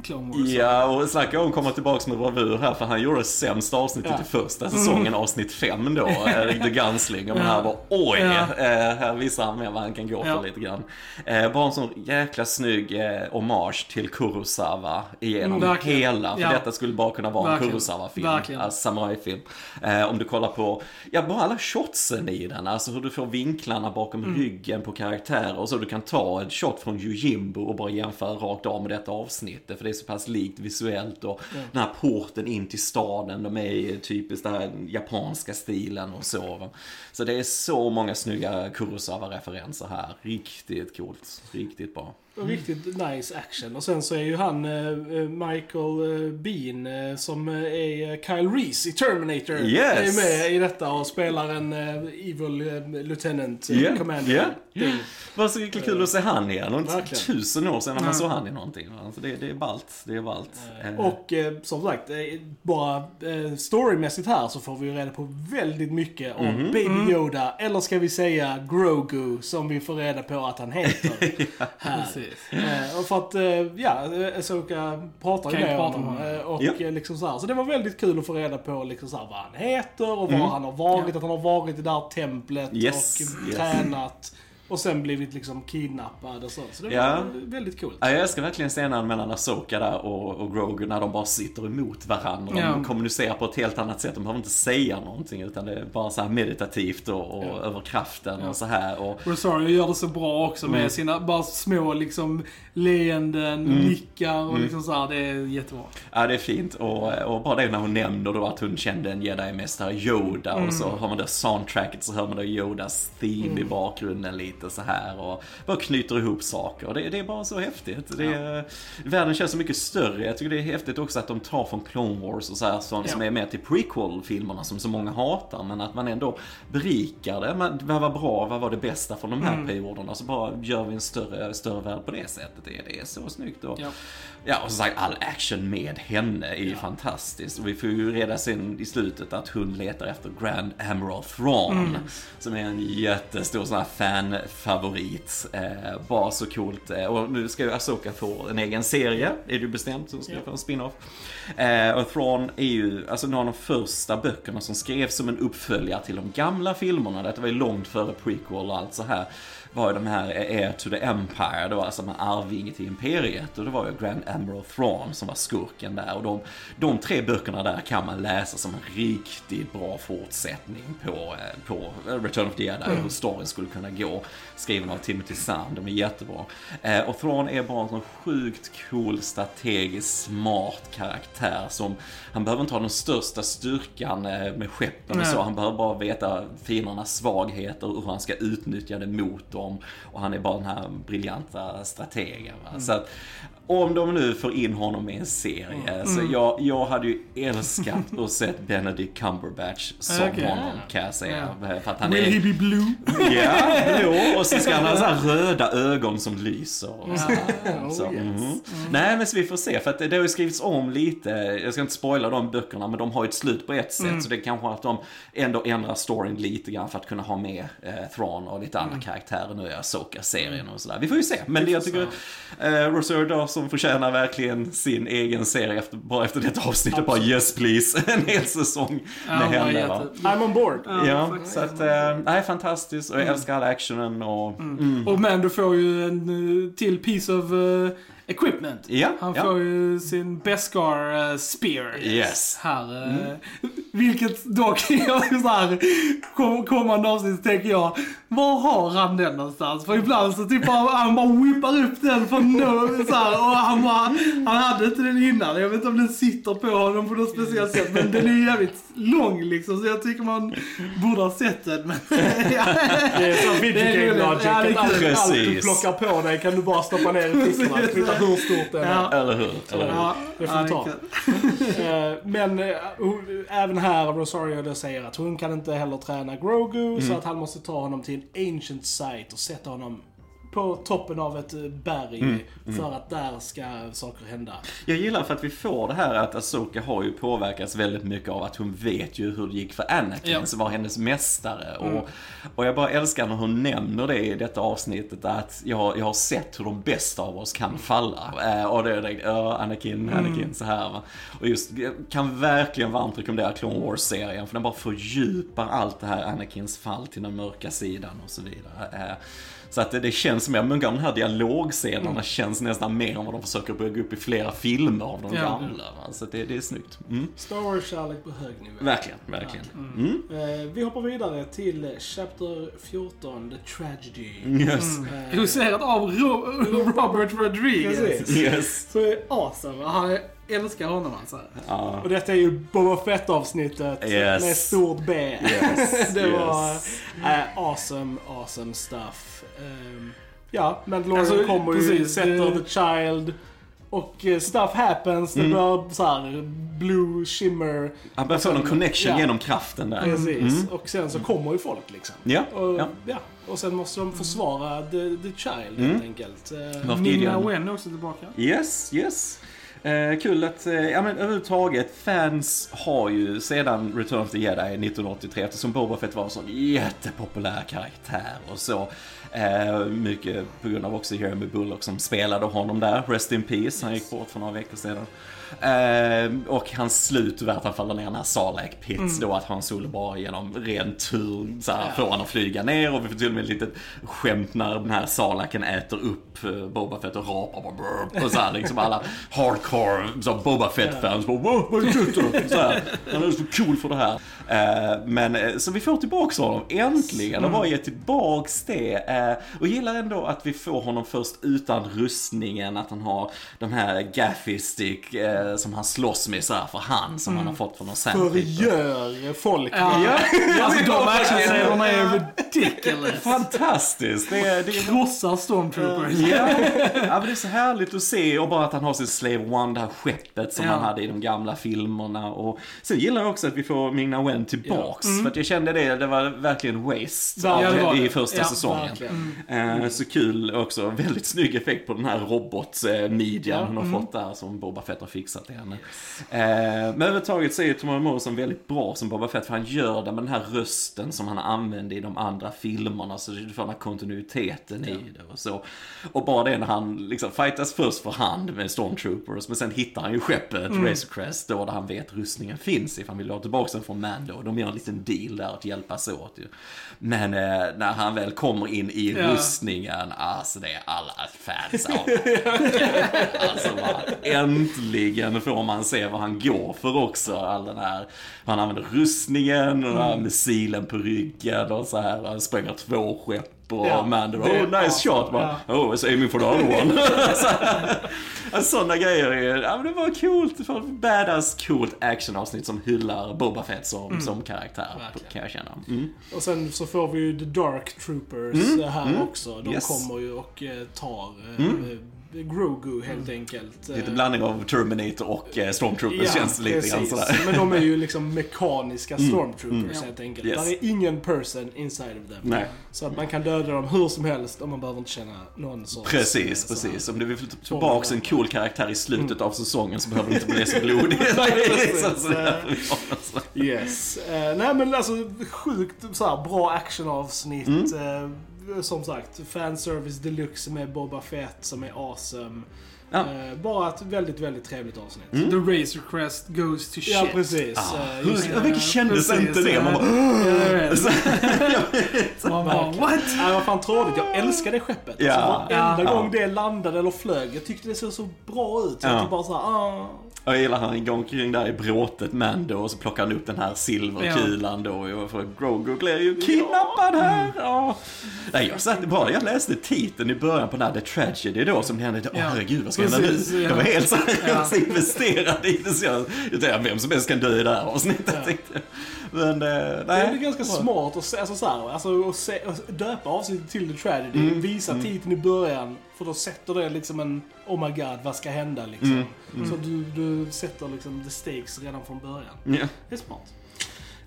Clone Wars.
Ja, och snacka om att komma tillbaka med bravur här, för han gjorde det sämsta avsnittet
Ja.
i första säsongen, avsnitt 5 då, eh, The Gunslinger. Men
Ja.
här var oj,
Ja.
eh, här visar han mer vad han kan gå
Ja.
för lite grann. Eh, bara en sån jäkla snygg eh, hommage till Kurosawa igenom
Mm, verkligen.
hela, för
Ja.
detta skulle bara kunna vara en
Verkligen.
Kurosawa-film,
Verkligen.
alltså samurajfilm. Eh, om du kollar på, ja bara alla shotsen i den, alltså hur du får vinklarna bakom
Mm.
ryggen på karaktärer och så du kan ta en shot från Yojimbo och bara jämföra rakt av med detta avsnittet för det är så pass likt visuellt och den här porten in till staden, de är i typiskt den här japanska stilen och så. Så det är så många snygga Kurosawa-referenser här, riktigt coolt, riktigt bra.
Och Riktigt nice action. Och sen så är ju han eh, eh, Michael eh, Bean eh, som eh, är Kyle Reese i Terminator.
Yes.
Är med i detta och spelar en eh, evil lieutenant
Yeah,
commander.
yeah. Vad så jäkla kul att se han igen. Och inte
Verkligen.
tusen år sedan när man såg han i någonting. Alltså det, det är ballt. Det är ballt. Eh,
Och som sagt, bara storymässigt här så får vi ju reda på väldigt mycket om
Mhm.
Baby Yoda. Eller ska vi säga Grogu som vi får reda på att han heter. här.
Precis.
Eh, och för att, eh, ja, Asoka pratar ju med
prata
honom.
om honom.
eh, Och
Ja.
liksom så här. Så det var väldigt kul att få reda på liksom så här, vad han heter och var
Mm.
han har varit.
Ja.
Att han har varit i det här templet
Yes,
och
yes.
tränat. Och sen blivit liksom kidnappad och så. Så det
Ja.
var väldigt coolt.
Ja, jag älskar verkligen scenen mellan Asoka där och, och Grogu när de bara sitter emot varandra. De
Ja.
kommunicerar på ett helt annat sätt. De behöver inte säga någonting utan det är bara så här meditativt och, och
Ja.
över kraften och så här. Och,
Rosario gör det så bra också med
Mm.
sina bara små liksom leenden, nickar och liksom så här. Det är jättebra.
ja, det är fint. Och, och bara det när hon nämner då att hon kände en jedi-mästare Yoda och så hör man det soundtracket så hör man då Yodas theme i bakgrunden lite. Lite så här och bara knyter ihop saker. Det, det är bara så häftigt. Det är, Världen känns så mycket större. Jag tycker det är häftigt också att de tar från Clone Wars och så här, som, som
Ja.
är med till prequel-filmerna som så många hatar, men att man ändå berikar det. Men vad var bra, vad var det bästa från de här
Mm.
perioderna? Så bara gör vi en större, större värld på det sättet. Det, det är så snyggt. Och,
Ja.
Ja, och som sagt all action med henne är ju fantastiskt. Och vi får ju reda sen i slutet att hon letar efter Grand Admiral Thrawn.
Mm.
Som är en jättestor sån här fanfavorit. Eh, bara så coolt. Eh, och nu ska ju Asoka få en egen serie, är det ju bestämt. Så ska
Ja.
få en spin-off. Eh, och Thrawn är ju alltså några av de första böckerna som skrevs som en uppföljare till de gamla filmerna. Det var ju långt före prequel och allt så här var ju de här Heir to the Empire, då, alltså med arvinge till Imperiet. Och det var ju Grand Admiral Thrawn som var skurken där. Och de, de tre böckerna där kan man läsa som en riktigt bra fortsättning på, eh, på Return of the Jedi, hur storyn skulle kunna gå. Skriven av Timothy Zahn, de är jättebra. Eh, och Thrawn är bara en sån sjukt cool, strategiskt smart karaktär som, han behöver inte ha den största styrkan eh, med skeppen och så, han behöver bara veta fiendernas svagheter och hur han ska utnyttja det mot dem. Och han är bara den här briljanta strategen. Va? Så att, om de nu får in honom i en serie, så jag, jag hade ju älskat att se Benedict Cumberbatch som
Okej.
honom kan jag säga. För att han
Will he
är...
be blue?
Ja, blå och så ska han ha så här röda ögon som lyser. Och så. Så,
Oh, yes.
mhm. Nej, men så vi får se. För att det, det har ju skrivits om lite. Jag ska inte spoila de böckerna, men de har ju ett slut på ett sätt. Så det är kanske att de ändå ändrar storyn lite grann för att kunna ha med eh, Thrawn och lite andra karaktärer nu i Asoka-serien och sådär. Vi får ju se. Men det jag tycker, eh, Rosario Dawson förtjänar verkligen sin egen serie efter, bara efter detta avsnittet. Bara yes please, en hel säsong
Ja,
med
vad
henne. Va?
jätte-
I'm on board.
Ja,
faktiskt.
så att, eh, nej, fantastiskt. Och jag älskar all actionen och... Mm.
Och men du får ju en eh, till piece of eh, equipment.
Ja,
Han
ja.
får ju sin Beskar uh, Spear.
Yes.
Här. eh, Vilket dock, jag så här, kom, kommande avsnitt tänker jag, var har han den någonstans? För ibland så typ bara, han bara whippar upp den från no, så här, och han bara, han hade inte den innan. Jag vet inte om den sitter på honom på något speciellt sätt, men den är jävligt lång liksom, så jag tycker man borde ha sett den. Men, ja.
Det är som video
Det är
game logic.
Ja,
att allt, du plockar på dig kan du bara stoppa ner i fickorna. Kvittar hur stort det är.
Ja.
Eller hur? Eller hur?
Ja,
Det får
ja,
vi ta. Eh, Men eh, även här, Rosario då säger att hon kan inte heller träna Grogu, så att han måste ta honom till en ancient site och sätta honom på toppen av ett eh, berg för att där ska saker hända.
Jag gillar för att vi får det här att Asoka har ju påverkats väldigt mycket av att hon vet ju hur det gick för Anakin
Ja.
som var hennes mästare. Och, och jag bara älskar när hon nämner det i detta avsnittet att jag, jag har sett hur de bästa av oss kan falla. Eh, och det är det, ja, Anakin, Anakin så här va. Och just, jag kan verkligen varmt rekommendera Clone Wars-serien för den bara fördjupar allt det här Anakins fall till den mörka sidan och så vidare. Eh, så att det, det känns mer, många av de här dialogscenerna känns nästan mer än vad de försöker bygga upp i flera filmer av de
Ja.
gamla. Va? Så att det, det är snyggt. Mm.
Star Wars-kärlek på hög nivå.
Verkligen, verkligen. Mm.
Eh, vi hoppar vidare till Chapter 14, The Tragedy.
Yes.
Eh,
Regisserat av Ro- Robert Rodriguez.
Yes.
Så är awesome. Han älskar honom alltså.
Ja.
Och detta är ju Boba Fett-avsnittet
Yes.
med stort B.
Yes,
det var
yes.
eh, awesome, awesome stuff. Um, ja, Mandalorian
Alltså,
kommer ju,
precis,
sätter
det-
the child. Och eh, stuff happens, det
Mm.
blir så här blue shimmer.
Han börjar få någon connection
Ja.
genom kraften där.
Precis. Och sen så kommer ju folk liksom.
Ja,
Och,
ja.
ja. och sen måste de försvara the, the child
Mm.
helt enkelt. Eh,
Nina? Wen är också tillbaka.
Yes, yes. Eh, kul att, eh, ja men överhuvudtaget, fans har ju sedan Return of the Jedi 1983, eftersom Boba Fett var en sån jättepopulär karaktär och så. Eh, mycket på grund av också Jeremy Bullock som spelade honom där, Rest in Peace, han gick bort för några veckor sedan. Eh, och hans slut var att han faller ner i den här Sarlacc Pits då, att han Solo bara genom ren tur så här, får han att flyga ner och vi får till och med ett litet skämt när den här Sarlacen äter upp eh, Boba Fett och rapar bara brr, och så här, liksom alla hardcore så Boba Fett-fans. Bara, "Wow, vad är det så här. Han är så cool för det här. Eh, men eh, så vi får tillbaks honom, äntligen.
Mm.
Och bara ge tillbaks det. Eh, och gillar ändå att vi får honom först utan rustningen. Att han har de här gaffy stick eh, som han slåss med så här för hand. Som han har fått från någon sandpaper.
Förgör folk.
Ja.
Ja,
Alltså de actionscenerna är ridiculous.
Fantastiskt! Det är, det är
Krossar stormtroopers.
Ja. ja, men det är så härligt att se och bara att han har sin Slave One, det här skeppet som
Ja.
han hade i de gamla filmerna. Och sen gillar jag också att vi får Ming-Na Wen tillbaks. För att jag kände det, det var verkligen waste
Ja,
av
det
det
var
i
det.
första
Ja,
säsongen.
verkligen.
Eh, så kul också, väldigt snygg effekt på den här robotmidjan hon har fått där som Boba Fett har fixat till henne. Eh, men överhuvudtaget så är ju Tomorrow Morrison väldigt bra som Boba Fett för han gör det med den här rösten som han använde i de andra filmerna så du får den här kontinuiteten i det och så. Och bara det när han liksom fightas först för hand med Stormtroopers men sen hittar han ju skeppet Razor Crest då där han vet rustningen finns ifall han vill ha tillbaka den från Mando. De gör en liten deal där att hjälpas åt ju. Men eh, när han väl kommer in i
Ja.
rustningen, alltså det är alla fans av Alltså bara, äntligen får man se vad han går för också. All den här, han använder rustningen och här missilen på ryggen och så här. Han spränger två skepp och
Ja, är
oh nice
awesome,
shot. Bara, oh, it's aiming for the other one. Sådana grejer är, ja men det var coolt. För badass, coolt actionavsnitt som hyllar Boba Fett som, som karaktär.
Verkligen.
Kan jag känna. Mm.
Och sen så får vi ju The Dark Troopers eh, här också. De
Yes.
kommer ju och eh, tar eh, eh, Grogu helt enkelt.
Lite blandning av Terminator och eh, Stormtroopers känns det lite grann sådär. Mm.
Men de är ju liksom mekaniska stormtroopers helt enkelt.
Yes.
Där är ingen person inside of them.
Nej.
Så att man kan döda dem hur som helst och man behöver inte känna någon sorts...
Precis, precis. Om du vill få tillbaks en cool karaktär i slutet av säsongen så behöver du inte bli så blodig.
Yes. Eh, nej men alltså sjukt så här, bra actionavsnitt.
Mm.
Eh, som sagt, fanservice deluxe med Boba Fett som är awesome.
Ja.
Eh, bara ett väldigt, väldigt trevligt avsnitt.
The Razor Crest goes to shit.
Ja, precis.
Ah,
Eh, just
hur, mycket kändes inte det?
ja.
Man bara,
Ja. Man bara, what?
Nej, vad fan tråkigt. Jag älskar det skeppet.
Ja.
Alltså, varenda
Ja.
gång det landade eller flög. Jag tyckte det såg så bra ut.
Ja.
jag typ bara såhär, ah.
Jag gillar han går omkring där i bråtet Mando och så plockar han upp den här silverkulan då. Och för Grogu blir ju kidnappad här. Ja. Nej, jag satt bara, jag läste titeln i början på den här The Tragedy då som hände. Åh
Ja.
herregud, vad ska nu?
Precis, ja.
Jag var helt var
Ja.
investerad i det så jag, jag tänkte, vem som helst kan dö i det här avsnittet. tänkte jag. Men eh, nej.
Det är ganska smart att, alltså, så här, alltså, att, se, att döpa avsnittet till The Tragedy.
Mm.
Visa titeln i början. För då sätter det liksom en Oh my god, vad ska hända liksom.
Mm.
Så du, du sätter liksom the stakes redan från början.
Ja.
Det är smart.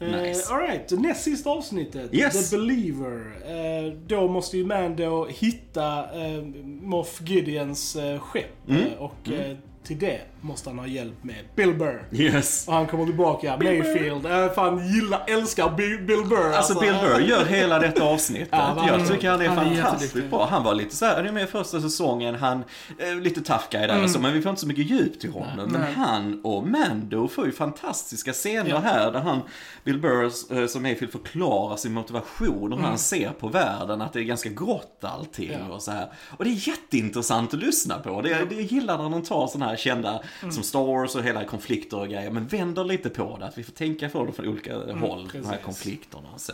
Nice.
Uh, Alright, näst sista avsnittet.
Yes.
The Believer. Eh, då måste ju Mando hitta uh, Moff Gideons uh, skepp.
Mm.
eh, och eh, till det måste han ha hjälp med Bill Burr.
Yes.
Och han kommer tillbaka, Mayfield. Jag fan gillar, älskar Bill, Bill Burr.
Alltså Bill Burr gör hela detta avsnittet.
Ja,
jag tycker han är
Han är
fantastiskt
jätteduktig.
bra. Han var lite så här, han är med i första säsongen, han är lite tough guy där och så, men vi får inte så mycket djup till honom. Men
Nej.
han och Mando får ju fantastiska scener här där han, Bill Burr eh, som Mayfield förklarar sin motivation och hur han ser på världen, att det är ganska grått allting
Ja.
och så här. Och det är jätteintressant att lyssna på. Det, det jag gillar när de tar sådana här kända, som Star Wars och hela konflikter och grejer, men vänder lite på det, att vi får tänka på det från olika håll, de här
precis.
konflikterna och så.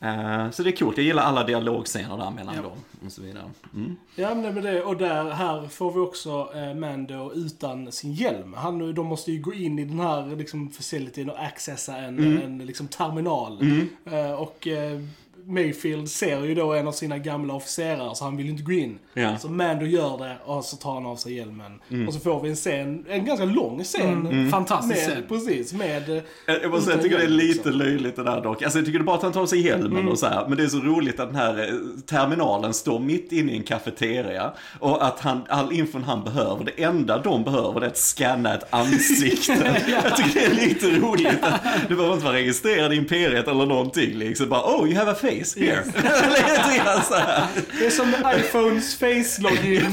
Eh, så det är coolt, jag gillar alla dialogscener där mellan
Ja.
dem och så vidare. Mm.
Ja, men det. Och där, här får vi också eh, Mando utan sin hjälm. Han, de måste ju gå in i den här liksom, facilityn och accessa en,
Mm.
en liksom, terminal. Eh, och eh, Mayfield ser ju då en av sina gamla officerare så han vill ju inte gå in.
Ja.
Så Mando gör det och så tar han av sig hjälmen. Och så får vi en scen, en ganska lång scen.
Fantastisk
Med,
scen.
precis, med... eh,
Jag jag måste säga, jag tycker det är lite löjligt det där dock. Alltså jag tycker det är bara att han tar av sig hjälmen och så här. Men det är så roligt att den här eh, terminalen står mitt inne i en kafeteria. Och att han, all infon han behöver, det enda de behöver det är att scanna ett ansikte. Jag tycker det är lite roligt. att Du behöver inte vara registrerad i Imperiet eller någonting liksom. Bara, oh you have a face, face here.
Det är som iPhones face login.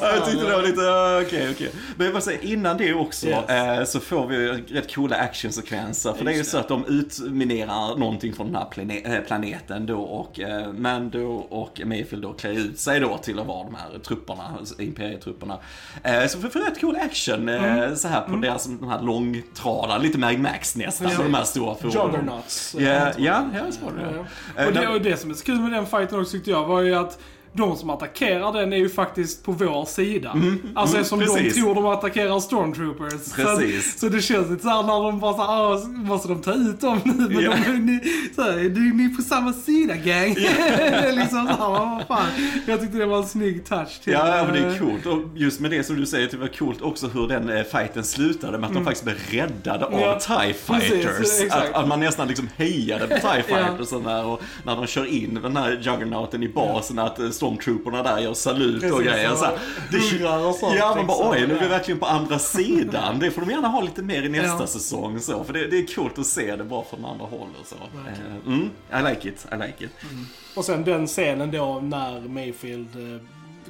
Jag tyckte det var lite, okej okej. Men jag bara säga, innan det också
Yes.
eh, så får vi rätt coola actionsekvenser. För det är ju
Just
så att de utminerar någonting från den här plane- eh, planeten då och eh, Mando och Mayfield då klär ut sig då till att vara de här trupperna, imperietrupperna. Eh, så vi får rätt cool action eh, så här på deras, de här långtradarna, lite Mad Max nästan,
Ja.
de här stora fordonen.
Juggernauts.
Ja, ja, ja, så var det. Eh,
Och det, och det som är så kul med den fighten också tyckte jag var ju att de som attackerar den är ju faktiskt på vår sida. alltså
mm, precis.
de tror de attackerar stormtroopers. Så,
Precis.
så det känns lite såhär när de bara såhär, "Ah, måste de ta ut dem nu? Men
Ja.
de, ni, såhär, ni, är på samma sida gang. är liksom såhär, vad fan. Jag tyckte det var en snygg touch till.
Ja, men det är
eh,
coolt. Och just med det som du säger, det var coolt också hur den eh, fighten slutade med att de faktiskt blev räddade
Mm. Ja,
av TIE
precis,
Fighters.
exakt.
att, att man nästan liksom hejade på TIE
Ja.
Fighters och där, och när de kör in den här Juggernauten i basen, att eh, stormtrooperna där gör salut och
Precis,
grejer.
och
Så här, det,
och sånt,
Ja, man bara
liksom.
oj, nu är vi verkligen på andra sidan. Det får de gärna ha lite mer i nästa
Ja.
säsong. Så, för det, det är coolt att se det bara från andra håll och så. Eh, Mm, I like it, I like it.
Och sen den scenen då när Mayfield eh,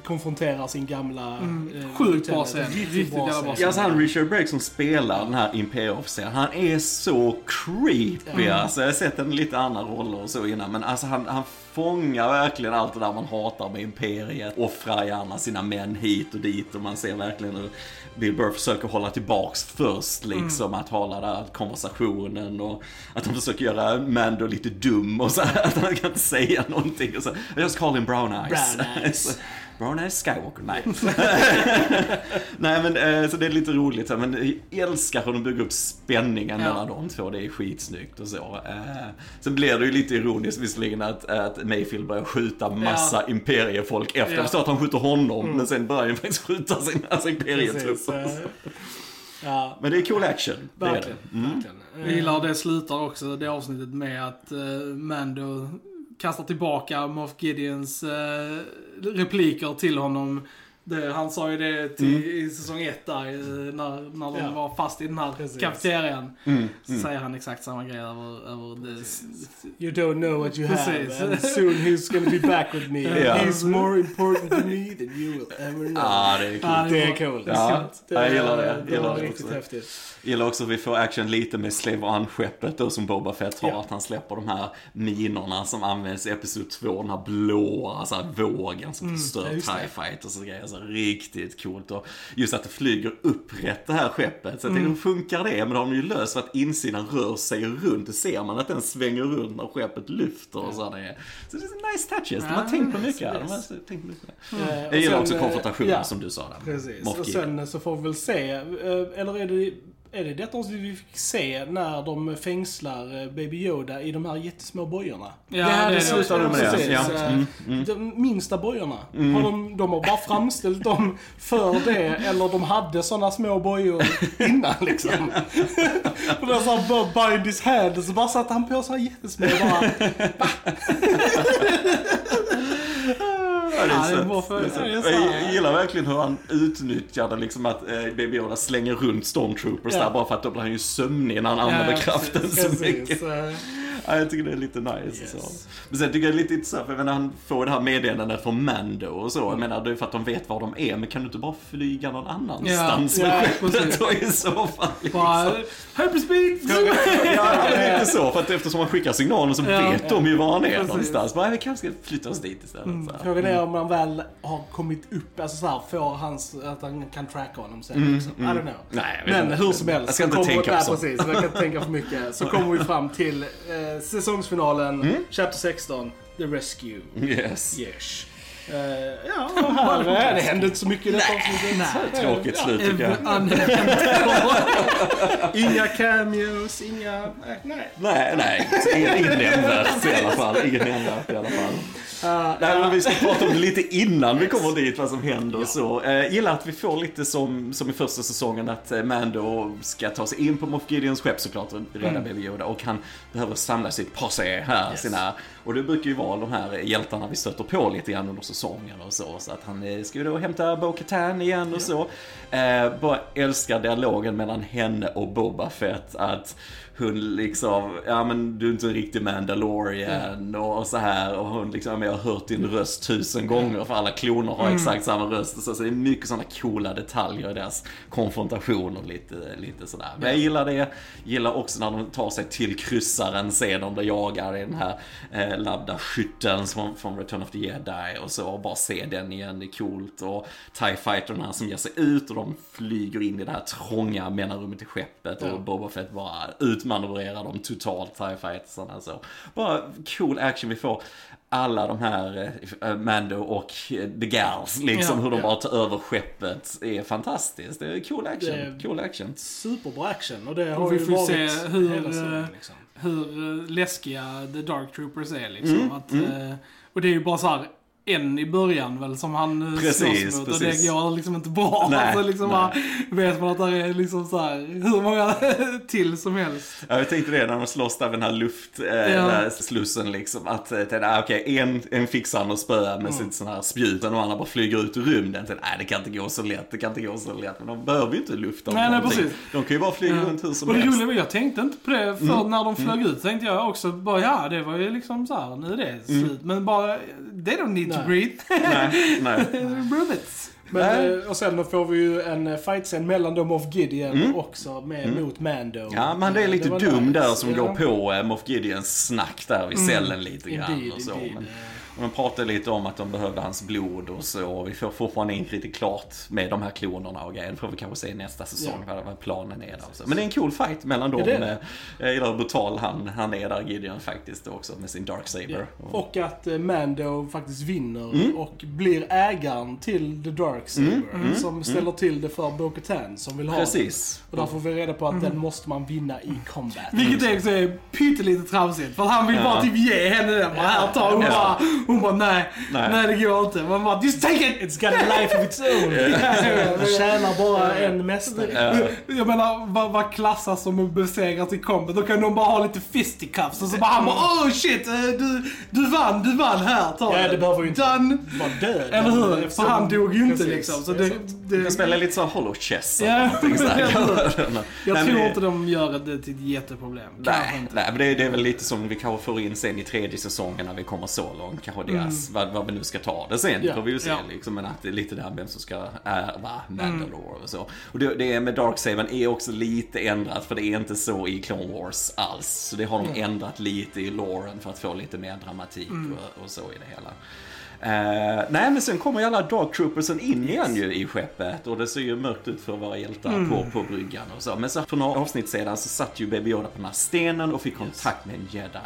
konfronterar sin gamla... eh,
Mm. Sjukt bra scen.
Riktigt
jävla bra
Ja, alltså han Richard Brake som spelar den här imperieofficeren, han är så creepy. Alltså, jag har sett den i lite andra roller och så innan, men alltså han, han fångar verkligen allt det där man hatar med imperiet. Offrar gärna sina män hit och dit och man ser verkligen hur Bill Burr försöker hålla tillbaks först liksom, att hålla där konversationen och att han försöker göra Mando lite dum och så här, att han kan inte säga någonting. Och så, just call him brown eyes.
Brown eyes.
eyes Skywalker, nej. Nej men eh, så det är lite roligt men jag älskar hur de bygger upp spänningen
Ja.
mellan de två. Det är skitsnyggt och så. Eh, sen blir det ju lite ironiskt visserligen att, att Mayfield börjar skjuta massa imperiefolk efter.
Ja.
Jag förstår att han skjuter honom, men sen börjar han faktiskt skjuta sina alltså, imperietrupper.
eh, Ja,
Men det är cool action. Det är det.
verkligen. verkligen.
Jag gillar det slutar också, det avsnittet med att uh, Mando kastar tillbaka Moff Gideons eh, repliker till honom. Det, han sa ju det till, i säsong ett där, när, när de
Ja.
var fast i den här
Precis.
kafeterian.
Mm,
Så säger han exakt samma grej över, över det.
You don't know what you
Precis.
have and soon he's gonna be back with me.
Ja.
He's more important to me than you will ever know.
Ja, det är coolt.
Ja,
det är coolt.
Ja, jag gillar det.
Det
Gillar
var
det
riktigt häftigt.
gillar också att vi får action lite med Slave One-skeppet då som Boba Fett har.
Ja.
Att han släpper de här minorna som används i Episod 2. Den här blåa alltså, vågen som förstör
Mm, ja, just det.
TIE Fighters och så grejer. Så riktigt coolt. Och just att det flyger upprätt det här skeppet. Så jag
Mm.
tänkte, hur funkar det? Men då har de ju löst för att insidan rör sig runt. Det ser man att den svänger runt när skeppet lyfter och så. Det är, så det är nice touches. De har
Ja,
tänkt på mycket.
yes,
De har
yes.
tänkt mycket.
Eh,
Jag gillar också
eh,
konfrontationen
ja,
som du sa där.
Precis. Och sen så får vi väl se, eh, eller är det, är det detta vi fick se när de fängslar eh, Baby Yoda i de här jättesmå bojorna?
Ja, det- det
slutar de med det. Ja.
eh,
Mm, mm.
De minsta bojorna. Har de, de har bara framställt dem för det, eller de hade sådana små bojor innan liksom. Och då sa han bara bind his hand, så bara satte han på så här jättesmå bara.
Ja. Jag gillar verkligen hur han utnyttjade liksom att eh, Baby Yoda slänger runt Stormtroopers
Ja.
där bara för att då blir han ju sömnig när han använder kraften
precis,
så mycket.
eh,
Ja, jag tycker det är lite nice.
Yes.
Så. Men sen tycker jag det är lite intressant, för jag menar, han får det här meddelandet från Mando och så. Jag menar, det är för att de vet var de är, men kan du inte bara flyga någon annanstans
Ja,
med
ja,
skeppet då i så fall? Liksom.
Bara, hyperspeed!
Ja, lite så. För att eftersom man skickar signaler så
Ja.
vet de ju var han är
Precis.
någonstans. Bara, vi kanske ska flytta oss dit istället. Så här.
Frågan är om han väl har kommit upp, alltså så här, får hans, att han kan tracka honom sen liksom. I don't know.
Nej,
Men hur som helst.
Jag ska
så
inte tänka på sånt.
precis. Jag kan inte tänka för mycket. Så kommer vi fram till eh, säsongsfinalen,
Mm.
Chapter 16, The Rescue.
Yes.
Yes. Eh, ja, här, eh, det hände inte så mycket i detta avsnittet.
Tråkigt slut tycker jag.
Inga cameos, inga... eh, nej.
Nej, nej. Ingen, ingen nämnvärt i alla fall. Ingen nämnvärt i alla fall.
Uh,
Nej, men vi ska prata om det lite innan vi kommer dit, vad som händer och så. Eh, gillar att vi får lite som, som i första säsongen, att eh, Mando ska ta sig in på Moff Gideons skepp såklart och rädda Baby Yoda. Och han behöver samla sitt posse här, sina Och det brukar ju vara de här hjältarna vi stöter på lite grann under säsongen och så. Så att han eh, ska ju då hämta Bo-Katan igen och så. Eh, bara älskar dialogen mellan henne och Boba Fett. Att hon liksom, ja men du är inte en riktig Mandalorian och så här. Och hon liksom, jag har hört din röst tusen gånger för alla kloner har exakt samma röst. Så, så det är mycket sådana coola detaljer i deras konfrontationer lite, lite sådär. Men jag gillar det, gillar också när de tar sig till kryssaren, ser de där jagar i den här eh, laddda skytten från, från Return of the Jedi och så, och bara se den igen, det är coolt. Och TIE fighterna som ger sig ut och de flyger in i det här trånga mellanrummet i skeppet och Boba Fett bara utmanövrerar dem totalt, TIE fightersarna så. Bara cool action vi får. Alla de här, eh, Mando och eh, The Gals, liksom
Ja,
hur de
ja.
bara tar över skeppet är fantastiskt. Det är cool action,
Det-
cool action.
Superbra action och det
Och
har
vi
ju
får
varit
se hur,
hela serien,
eh,
liksom.
hur eh, läskiga The Dark Troopers är liksom.
Mm,
Att, eh, och det är ju bara så här en i början väl som han eh,
Precis,
mot och
precis.
det går liksom inte bra.
Nej,
så liksom
nej.
vet man att det är liksom så här hur många till som helst.
Ja, jag tänkte det när de slåss där vid den här luft, eh,
Ja.
liksom. Att, eh, tänkte, ah, okej, en, en fixar han och spöar med sitt sån här spjut och de andra bara flyger ut ur rymden. Tänkte, nej, det kan inte gå så lätt, det kan inte gå så lätt. Men de behöver ju inte lufta
Nej, nej, precis.
De kan ju bara flyga
Ja.
runt hur som
Och det
helst.
roliga jag tänkte inte på det för
Mm.
när de flög ut tänkte jag också bara ja det var ju liksom så här, nu är det
Mm.
slut. Men bara, they don't need to breathe.
Nej, nej.
Rubbits.
Men, eh, och sen då får vi ju en eh, fightscen mellan dem och Gideon också med, mot Mando.
Mm. Ja, men det är
Eh,
lite
var
dum
nice.
där som
Ja.
går på Moff Gideons snack där vid cellen lite grann
Indeed,
och så.
indeed.
Men, de pratar lite om att de behövde hans blod och så. Och vi får fortfarande inte riktigt klart med de här klonerna och grejer. Det får vi kanske se nästa säsong vad, vad planen är där. Men det är en cool fight mellan dem.
Ja, det det.
Eh, Jag gillar hur brutal han, han är där, Gideon faktiskt också med sin Dark Saber.
Ja. Och att eh, Mando faktiskt vinner och blir ägaren till The Dark Saber. Som ställer till det för Bo-Katan som vill ha
Precis.
den. Och där får vi reda på att den måste man vinna i combat.
Vilket är också är pyttelite tramsigt. För han vill bara typ ge henne den. Bara, här, ta. Hon,
Ja.
bara, hon bara nej,
Nej.
nej. det går inte. Man bara just take it!
It's got a life of its own. Den tjänar bara en mästare.
Ja.
Jag menar, vad, vad klassas som att besegras i combat? Då kan de bara ha lite fisticuffs och så bara han bara oh shit, eh, du, du vann, du vann här, ta
Ja, det behöver ju inte
Done!
vara död.
Eller hur? För han dog ju inte liksom. Så
det
det,
sant.
Du
det,
kan spela lite så hollow chess.
Ja,
här.
jag
Nej,
tror
det-
inte de gör det till ett jätteproblem.
Nej,
inte.
nej, men det, det är väl lite som vi kanske får in sen i tredje säsongen när vi kommer så långt. Kanske deras, vad, vad vi nu ska ta det sen.
Ja,
Får vi ju se
ja.
liksom. Men att det är lite där vem som ska ärva Mandalore och så. Och det, det med Darksabern är också lite ändrat för det är inte så i Clone Wars alls. Så det har de ändrat lite i loren för att få lite mer dramatik och, och så i det hela. Eh, nej men sen kommer ju alla Dark Troopersen in igen ju i skeppet och det ser ju mörkt ut för våra hjältar på, på bryggan och så. Men så för några avsnitt sedan så satt ju Baby Yoda på den här stenen och fick kontakt med en jedi.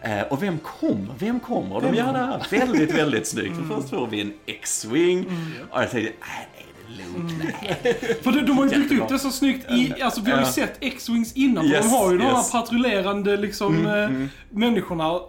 Eh, och vem kommer? Vem kommer? Och de gör det här väldigt, väldigt snyggt. För först får vi en X-Wing och jag tänkte, nej, Luke? Nej.
För de, de har ju byggt upp det så snyggt i, alltså vi har ju sett X-Wings innan.
Yes,
de har ju de här
yes. Mm,
patrullerande liksom eh, människorna.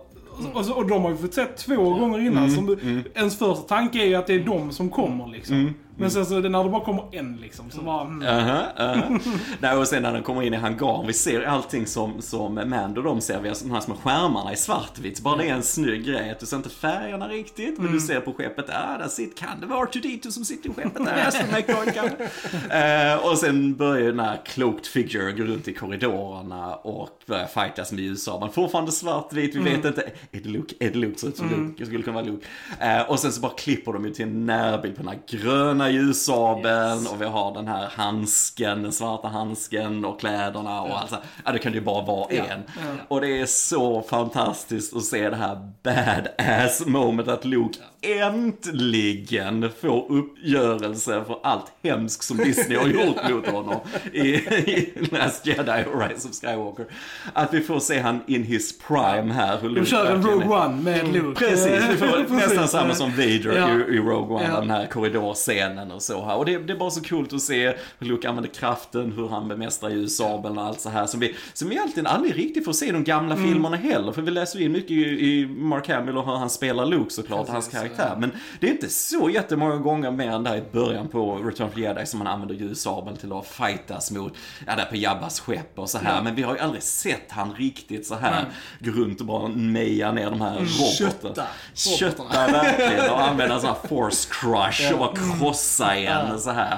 Och, så, och de har ju fått sett två gånger innan.
Mm,
som, Ens första tanke är ju att det är de som kommer liksom. Men sen så när det bara kommer en liksom, så bara... Mm.
Aha, aha. Nej, och sen när den kommer in i hangaren, vi ser allting som, som Mando de ser, vi har de här små skärmarna i svartvitt. Bara det är en snygg grej, att du ser inte färgerna riktigt, men du ser på skeppet, ah, där sitter, kan det vara R2D2 som sitter i skeppet där, Astromech uh, Och sen börjar den här cloaked figure gå runt i korridorerna och börja fightas med. Man fortfarande svartvitt, vi vet inte, är det Luke? Är det Luke? Ser ut som Luke, det skulle kunna vara Luke. Eh, och sen så bara klipper de ju till en närbild på den här gröna ljussabeln och vi har den här handsken, den svarta handsken och kläderna och allt så här. Ja, det kan ju bara vara en. Och det är så fantastiskt att se det här badass moment att Luke äntligen får uppgörelse för allt hemskt som Disney har gjort mot honom i, i Last Jedi och Rise of Skywalker. Att vi får se han in his prime här. Hur
De
Luke
kör en Rogue One med Luke.
Precis, vi får nästan samma som Vader
Ja.
i, i Rogue One,
Ja.
den här korridorscenen scenen och så här. Och det, det är bara så coolt att se hur Luke använder kraften, hur han bemästrar ljussabeln och allt så här. Som vi, som vi egentligen aldrig riktigt får se i de gamla
Mm.
filmerna heller. För vi läser in mycket i, i Mark Hamill och hur han spelar Luke såklart,
Precis,
hans karaktär. Men det är inte så jättemånga gånger mer än där i början på Return of the Jedi som man använder ljussabeln till att fightas mot, ja där på Jabbas skepp och så här. Men vi har ju aldrig sett han riktigt så här gå runt och bara meja ner de här robotarna.
kötta
Kötta verkligen och använda sån här force crush och bara krossa igen och så här.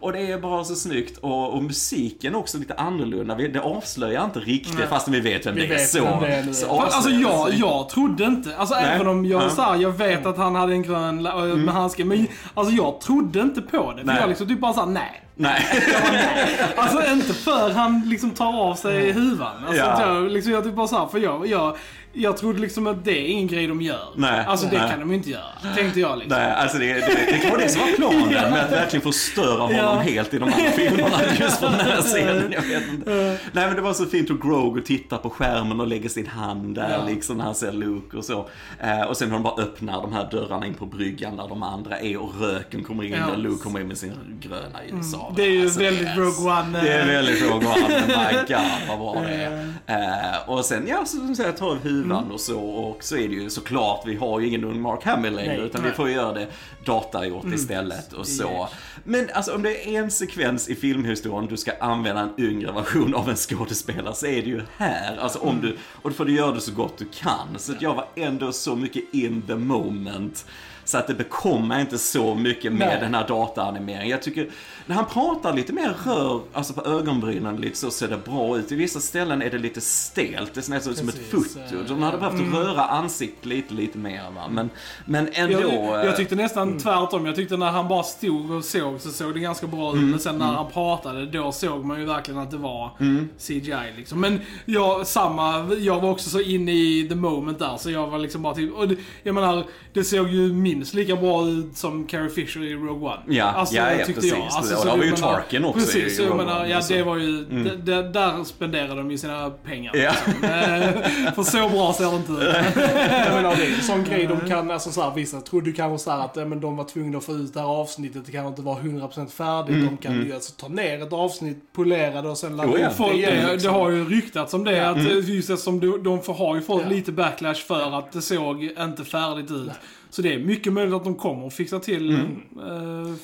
Och det är bara så snyggt och, och musiken också lite annorlunda. Vi- Det avslöjar inte riktigt fastän vi vet vem
Vi
det är.
vet
Så,
vem det är
så
Fast,
Alltså jag, jag trodde inte, alltså
Nej.
även om jag,
Ja.
så här, jag vet att han hade en grön
Mm.
med handske, men alltså jag trodde inte på det. För
Nej.
jag liksom typ bara såhär, nej.
Nej.
Alltså inte för han liksom tar av sig huvan. Alltså,
Ja.
jag, liksom, jag typ bara såhär, för jag, jag, jag trodde liksom att det är ingen grej de gör.
Nej.
Alltså det
Nej.
kan de inte göra, tänkte jag liksom.
Nej, alltså det, det, det kan vara det som var planen med att verkligen förstöra honom
Ja.
helt i de andra filmerna just på den här scenen. Jag vet inte. Nej men det var så fint hur Grogu tittar på skärmen och lägger sin hand där
Ja.
liksom när han ser Luke och så. Eh, och sen när de bara öppnar de här dörrarna in på bryggan där de andra är och röken kommer in
Ja.
där Luke kommer in med sin gröna ljussabel.
Det är ju
Alltså,
väldigt
yes.
Rogue One. eh,
Det är väldigt Rogue One, my god vad bra det är. Eh, och sen, ja, så som säger, tar av huvan och så. Och så är det ju såklart, vi har ju ingen ung Mark Hamill längre,
Nej.
utan vi får göra det datagjort istället och så. Men alltså om det är en sekvens i filmhistorien du ska använda en yngre version av en skådespelare så är det ju här. Alltså om du, och får du göra det så gott du kan. Så jag var ändå så mycket in the moment. Så att det bekommer inte så mycket med
Nej.
den här dataanimeringen. Jag tycker, när han pratar lite mer rör, alltså på ögonbrynen lite så ser det bra ut. I vissa ställen är det lite stelt, det ser nästan ut som ett foto.
eh,
De hade behövt röra ansiktet lite, lite mer va. Men, men ändå.
Jag,
eh,
jag tyckte nästan
Mm.
tvärtom. Jag tyckte när han bara stod och såg så såg det ganska bra ut.
Mm.
Men sen när han pratade, då såg man ju verkligen att det var
Mm.
CGI liksom. Men jag, samma, jag var också så inne i the moment där. Så jag var liksom bara typ, och det, jag menar, det såg ju minst lika bra ut som Carrie Fisher i Rogue One.
Ja,
alltså,
ja, ja, precis.
jag.
Och
Alltså,
där
så
var
jag
ju Tarkin också
Precis,
i Rogue
menar,
One,
ja.
Mm.
det var ju, d- d- där spenderade de ju sina pengar.
Ja.
Liksom. Eh, För så bra ser det inte ut.
Jag menar, det är en sån grej de kan, alltså så här, vissa trodde kanske så här att ja, men de var tvungna att få ut det här avsnittet, det kan inte vara 100% färdigt. De kan ju alltså ta ner ett avsnitt, polera det och sen ladda upp det igen.
det, det
liksom.
har ju ryktats om det, att
Mm.
eh, just eftersom de, de har ju fått lite backlash för att det såg inte färdigt ut. Så det är mycket möjligt att de kommer att fixa till, eh,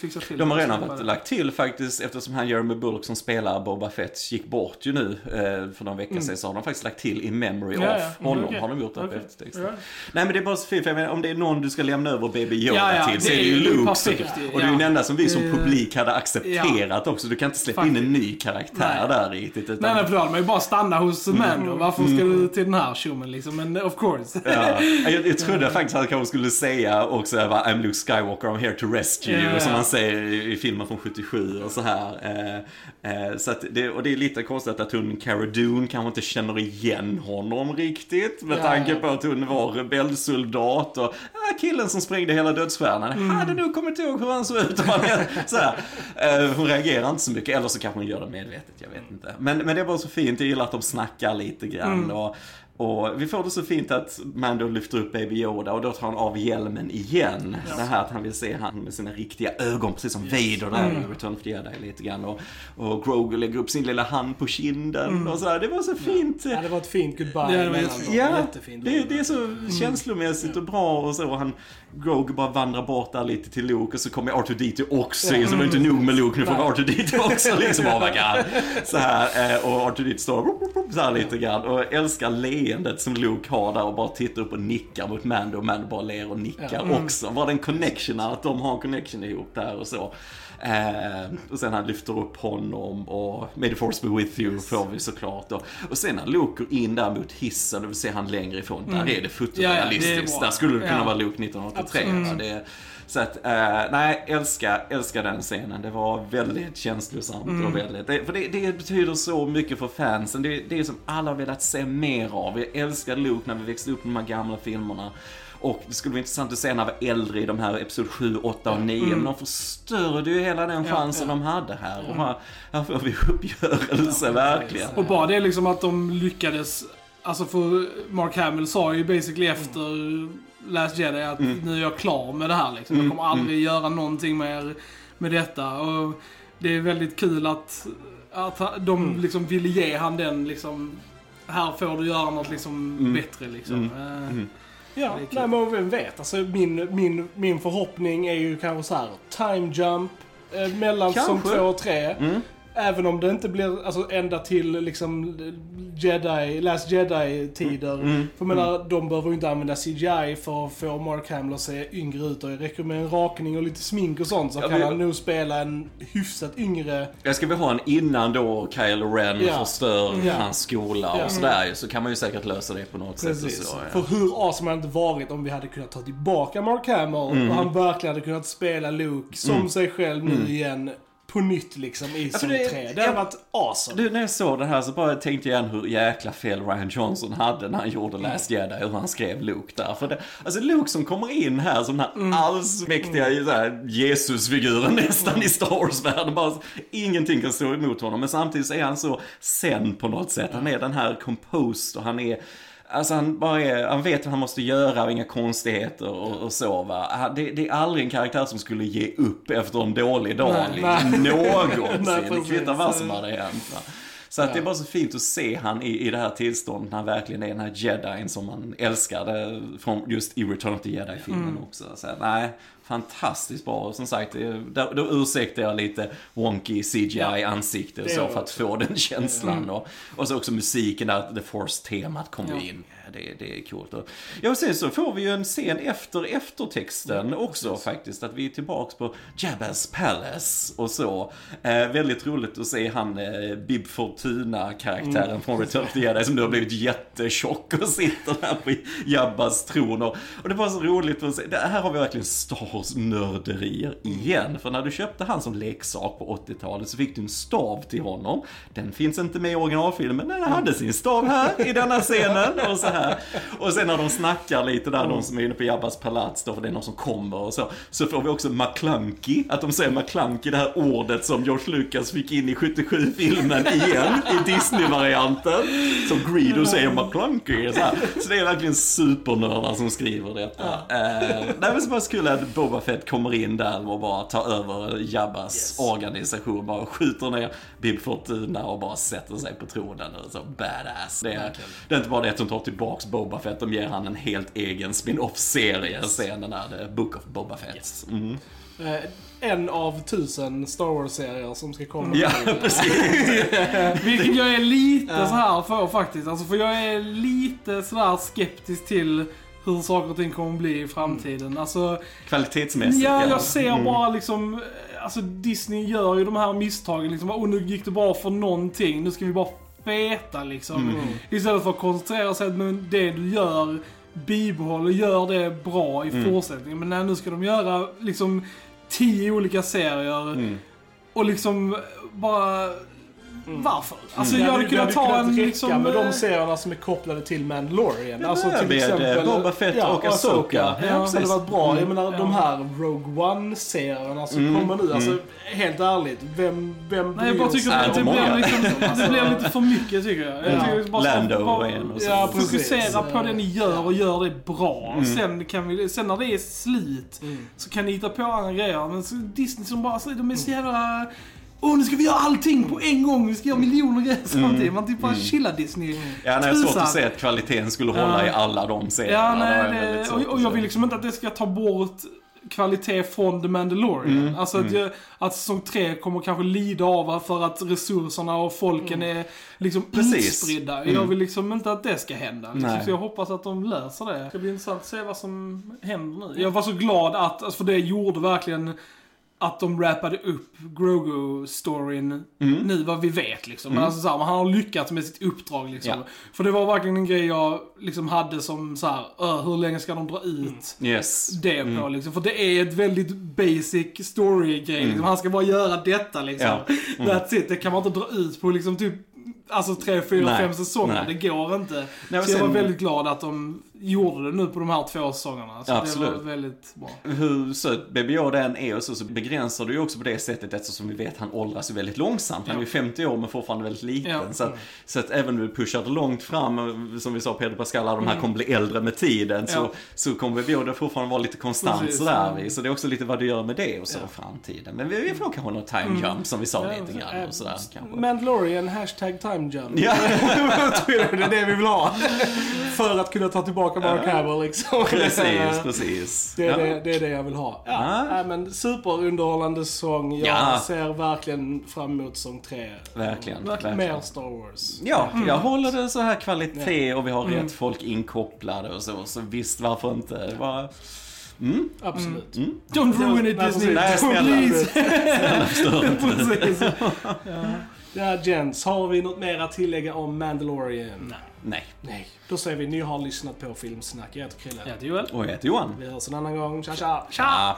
fixa till
Mm. De har redan varit, lagt till faktiskt, eftersom han Jeremy Bullock som spelar Boba Fett gick bort ju nu eh, för någon vecka sedan, så har de faktiskt lagt till i memory
Mm. Ja,
of
ja. Mm,
honom.
okej.
Har de gjort det
Okej.
på eftertext.
Ja.
Nej men det är bara så fint, för jag menar, om det är någon du ska lämna över Baby Yoda till så är det ju Luke.
perfekt,
så-. Och det är ju den enda som vi som
Det-
publik hade accepterat också. Du kan inte släppa in en ny karaktär
Nej.
där riktigt. Utan,
Nej, nej, för då hade man ju bara stanna hos Mando. Varför ska du till den här tjommen liksom? Men of course.
Ja, jag, jag trodde faktiskt att han kanske skulle säga också va, I'm Luke Skywalker, I'm here to rescue you,
Ja.
som han säger i, i filmen från 77 och så här. Eh, eh, så det, och det är lite konstigt att hon, Cara Dune, kanske inte känner igen honom riktigt med tanke på att hon var rebellsoldat och ah, killen som sprängde hela dödsstjärnan.
Mm.
Hade du kommit ihåg hur han såg ut? är- så här. Eh, hon reagerar inte så mycket, eller så kanske hon gör det medvetet, jag vet inte. Men, men det är bara så fint, jag gillar att de snackar lite grann.
Mm.
Och, och vi får det så fint att Mando lyfter upp Baby Yoda och då tar han av hjälmen igen. Det här att han vill se han med sina riktiga ögon, precis som Vader där
Mm.
i Return of the Jedi lite grann. Och, och Grogu lägger upp sin lilla hand på kinden
Mm.
och så här. Det var så fint.
Ja, det var ett fint goodbye
Ja, det var.
Ja, det, det är så
Mm.
känslomässigt och bra och så. Han, Grogu bara vandrar bort där lite till Luke och så kommer R2D2 också in. Så det var inte nog med Luke, nu får vi R2D2 också liksom. Oh my god. Så här, eh, och R2D2 står så här lite grann. Och älskar leendet som Luke har där och bara tittar upp och nickar mot Mando och Mando bara ler och nickar också. Bara den connectionen, att de har en connection ihop där och så. Eh, och sen han lyfter upp honom och May the force be with you får vi såklart. Och, och sen när Luke går in där mot hissen och vi ser han längre ifrån, där är det
Ja, ja, det
fotorealistiskt.
bra.
där skulle det kunna
Ja.
vara Luke 1983. va? Det, så att, eh, nej, älskar, älskar den scenen. Det var väldigt känslosamt och väldigt, det, för det, det betyder så mycket för fansen. Det, det är som alla har velat se mer av. Vi älskar Luke när vi växte upp med de här gamla filmerna. Och det skulle vara intressant att se när vi var äldre i de här Episod 7, 8 och 9. Men de förstörde ju hela den chansen de hade här. Och här, här får vi uppgörelse, verkligen.
Och bara det liksom att de lyckades, alltså för Mark Hamill sa ju basically efter Last Jedi att
Mm.
nu är jag klar med det här liksom. Jag kommer aldrig göra någonting mer med detta. Och det är väldigt kul att, att de
Mm.
liksom ville ge han den liksom, här får du göra något liksom
Mm.
bättre liksom.
Ja, nej men vem vet. Alltså min, min, min förhoppning är ju kanske så här time jump eh, mellan
Kanske.
två och tre.
Mm.
Även om det inte blir alltså, ända till liksom Jedi, Last Jedi-tider.
Mm.
För jag menar, de behöver ju inte använda CGI för att få Mark Hamill att se yngre ut. Och det räcker med en rakning och lite smink och sånt så
Ja,
kan
vi-
han nog spela en hyfsat yngre...
Jag ska vi ha en innan då Kylo Ren
Ja.
förstör
Ja.
hans skola och
Ja.
sådär ju, så kan man ju säkert lösa det på något sätt. Och
Precis.
så,
För
ja.
hur awesome hade det inte varit om vi hade kunnat ta tillbaka Mark Hamill
Mm.
och han verkligen hade kunnat spela Luke som sig själv nu igen på nytt liksom i
för
säsong
det-
tre. Det
ja.
hade varit awesome.
Du, när jag såg det här så bara tänkte jag igen hur jäkla fel Ryan Johnson hade när han gjorde Last Jedi, hur han skrev Luke där. För det, alltså Luke som kommer in här som den här
Mm.
allsmäktiga här, Jesusfiguren nästan i Star Wars-världen. Bara, ingenting kan stå emot honom. Men samtidigt så är han så sen på något sätt. Han är den här composed och han är Alltså han bara är, han vet vad han måste göra och inga konstigheter och, och så va. Han- Det, det är aldrig en karaktär som skulle ge upp efter en dålig dag
Nej,
liksom,
nej.
någonsin.
Nej,
det kvittar vad som hade hänt va. Så att
Ja.
det är bara så fint att se han i, i det här tillståndet när han verkligen är den här jedin som man älskade från just i Return of the Jedi-filmen
Mm.
också. Så nej, fantastiskt bra. Och som sagt, det, då, då ursäktar jag lite wonky CGI-ansikte och så för att få den känslan. Och, och så också musiken där, The Force-temat kommer
Ja.
in. Det, det är coolt. Ja, och sen så får vi ju en scen efter eftertexten också faktiskt. Att vi är tillbaks på Jabba's Palace och så. Eh, väldigt roligt att se han eh, Bib Fortuna-karaktären från Return of the Jedi som nu har blivit jättetjock och sitter där på Jabbas tron. Och, och det var så roligt att se. Det här har vi verkligen Star Wars-nörderier igen. För när du köpte han som leksak på 80-talet så fick du en stav till honom. Den finns inte med i originalfilmen, men den hade sin stav här i denna scenen. Och så här. Och sen när de snackar lite där, de som är inne på Jabbas palats då, för det är någon som kommer och så. Så får vi också McClunky, att de säger McClunky, det här ordet som George Lucas fick in i 77-filmen igen, i Disney-varianten. Som Greedo säger McClunky. Så, här. så det är verkligen supernördar som skriver detta. Eh, nej men så bara så kul att Boba Fett kommer in där och bara tar över Jabbas
Yes.
organisation. Bara skjuter ner Bib Fortuna och bara sätter sig på tronen. Och så badass. Det är, det är inte bara det att de tar tillbaks Boba Fett, de ger han en helt egen spin-off-serie sen, den här The Book of Boba Fett.
Yes.
Mm.
Eh, en av tusen Star Wars-serier som ska komma.
Ja, precis.
Vilket jag är lite så här för faktiskt. Alltså för jag är lite sådär skeptisk till hur saker och ting kommer att bli i framtiden. Alltså,
Kvalitetsmässigt.
ja, jag ser
Mm.
bara liksom, eh, alltså Disney gör ju de här misstagen liksom. Och nu gick det bra för någonting, nu ska vi bara feta liksom.
Mm.
Istället för att koncentrera sig på det du gör, bibehåll och gör det bra i
Mm.
fortsättningen. Men nej, nu ska de göra liksom tio olika serier
Mm.
och liksom bara... Varför? Alltså
Det
jag hade
det
kunnat ta en
räcka
liksom...
med de
eh,
serierna som är kopplade till Mandalorian.
Ja,
alltså till
med,
exempel...
eh, Boba Fett och Ahsoka. Ja,
Ja, det
precis.
hade varit bra. Jag
Mm.
menar de
Ja.
här Rogue One-serierna som
Mm.
kommer nu. Alltså
Mm.
helt ärligt, vem, vem
Nej, jag bara
bryr
tycker att det blir,
det?
liksom, det blir lite för mycket tycker jag. jag
Ja.
tycker vi bara
Lando
bara
var en och så.
Ja, precis.
Fokusera på det ni gör och gör det bra.
Mm.
Sen, kan vi, sen när det är slut
Mm.
så kan ni hitta på andra grejer. Men så Disney som bara, så- de är så jävla... Åh, nu ska vi göra allting på en gång. Vi ska göra miljoner grejer samtidigt. Man typ bara
Mm.
chilla Disney.
Ja, nej, jag har svårt att se att kvaliteten skulle hålla
Ja.
i alla de serierna.
Ja, nej,
svårt
och, och jag vill liksom inte att det ska ta bort kvalitet från The Mandalorian.
Mm,
Alltså att,
mm.
att säsong 3 kommer kanske lida av för att resurserna och folken är liksom
Precis.
utspridda.
Mm.
Jag vill liksom inte att det ska hända. Liksom,
Nej.
så jag hoppas att de löser det. Det ska bli intressant att se vad som händer nu. Jag var så glad att, alltså för det gjorde verkligen att de rappade upp Grogu-storyn
Mm.
nu vad vi vet liksom. Men
Mm.
alltså så här, han har lyckats med sitt uppdrag liksom.
Ja.
För det var verkligen en grej jag liksom hade som så här, "Ö, hur länge ska de dra ut
Yes.
det på liksom? För det är ett väldigt basic story-grej. Liksom. Han ska bara göra detta liksom.
Mm. Mm.
That's it. Det kan man inte dra ut på liksom typ Alltså tre, fyra,
Nej.
fem säsonger.
Nej.
Det går inte.
men
så jag var
sen-
väldigt glad att de gjorde det nu på de här två säsongerna. Så det
Absolut.
var väldigt bra.
hur söt Yoda än är och så, så begränsar du ju också på det sättet eftersom vi vet att han åldras ju väldigt långsamt. Han är ju 50 år men fortfarande väldigt liten.
Ja.
Så, att, så att även om du pushar det långt fram, som vi sa Pedro Pascal, alla de här kommer bli äldre med tiden, så,
Mm. Ja.
så kommer Baby Yoda fortfarande vara lite konstant
Precis.
sådär. Så det är också lite vad du gör med det och så i framtiden. Men vi, vi får kanske någon time jump som vi sa
Mm.
Lite grann och sådär kanske.
Mandalorian, hashtag time jump.
Ja.
Det är det vi vill ha. För att kunna ta tillbaka Mark Hamill liksom.
Precis, precis.
Det är,
Ja.
det, det är det jag vill ha. Ja,
Ja.
men superunderhållande säsong. Jag
Ja.
ser verkligen fram emot säsong tre.
Verkligen, verkligen.
Mer Star Wars.
Ja,
Mm.
jag håller det så här kvalitet och vi har rätt folk inkopplade och så. Så visst, varför inte? Var... Mm,
Absolut.
Don't ruin it Disney!
Nej, snälla.
Please! Precis.
Ja, Jens, har vi något mer att tillägga om Mandalorian?
nej.
Nej. Då säger vi, ni har lyssnat på Filmsnack. Jag heter Krille.
Jag heter Joel.
Och jag heter Johan.
Vi hörs en annan gång. Tja, tja!
Ja.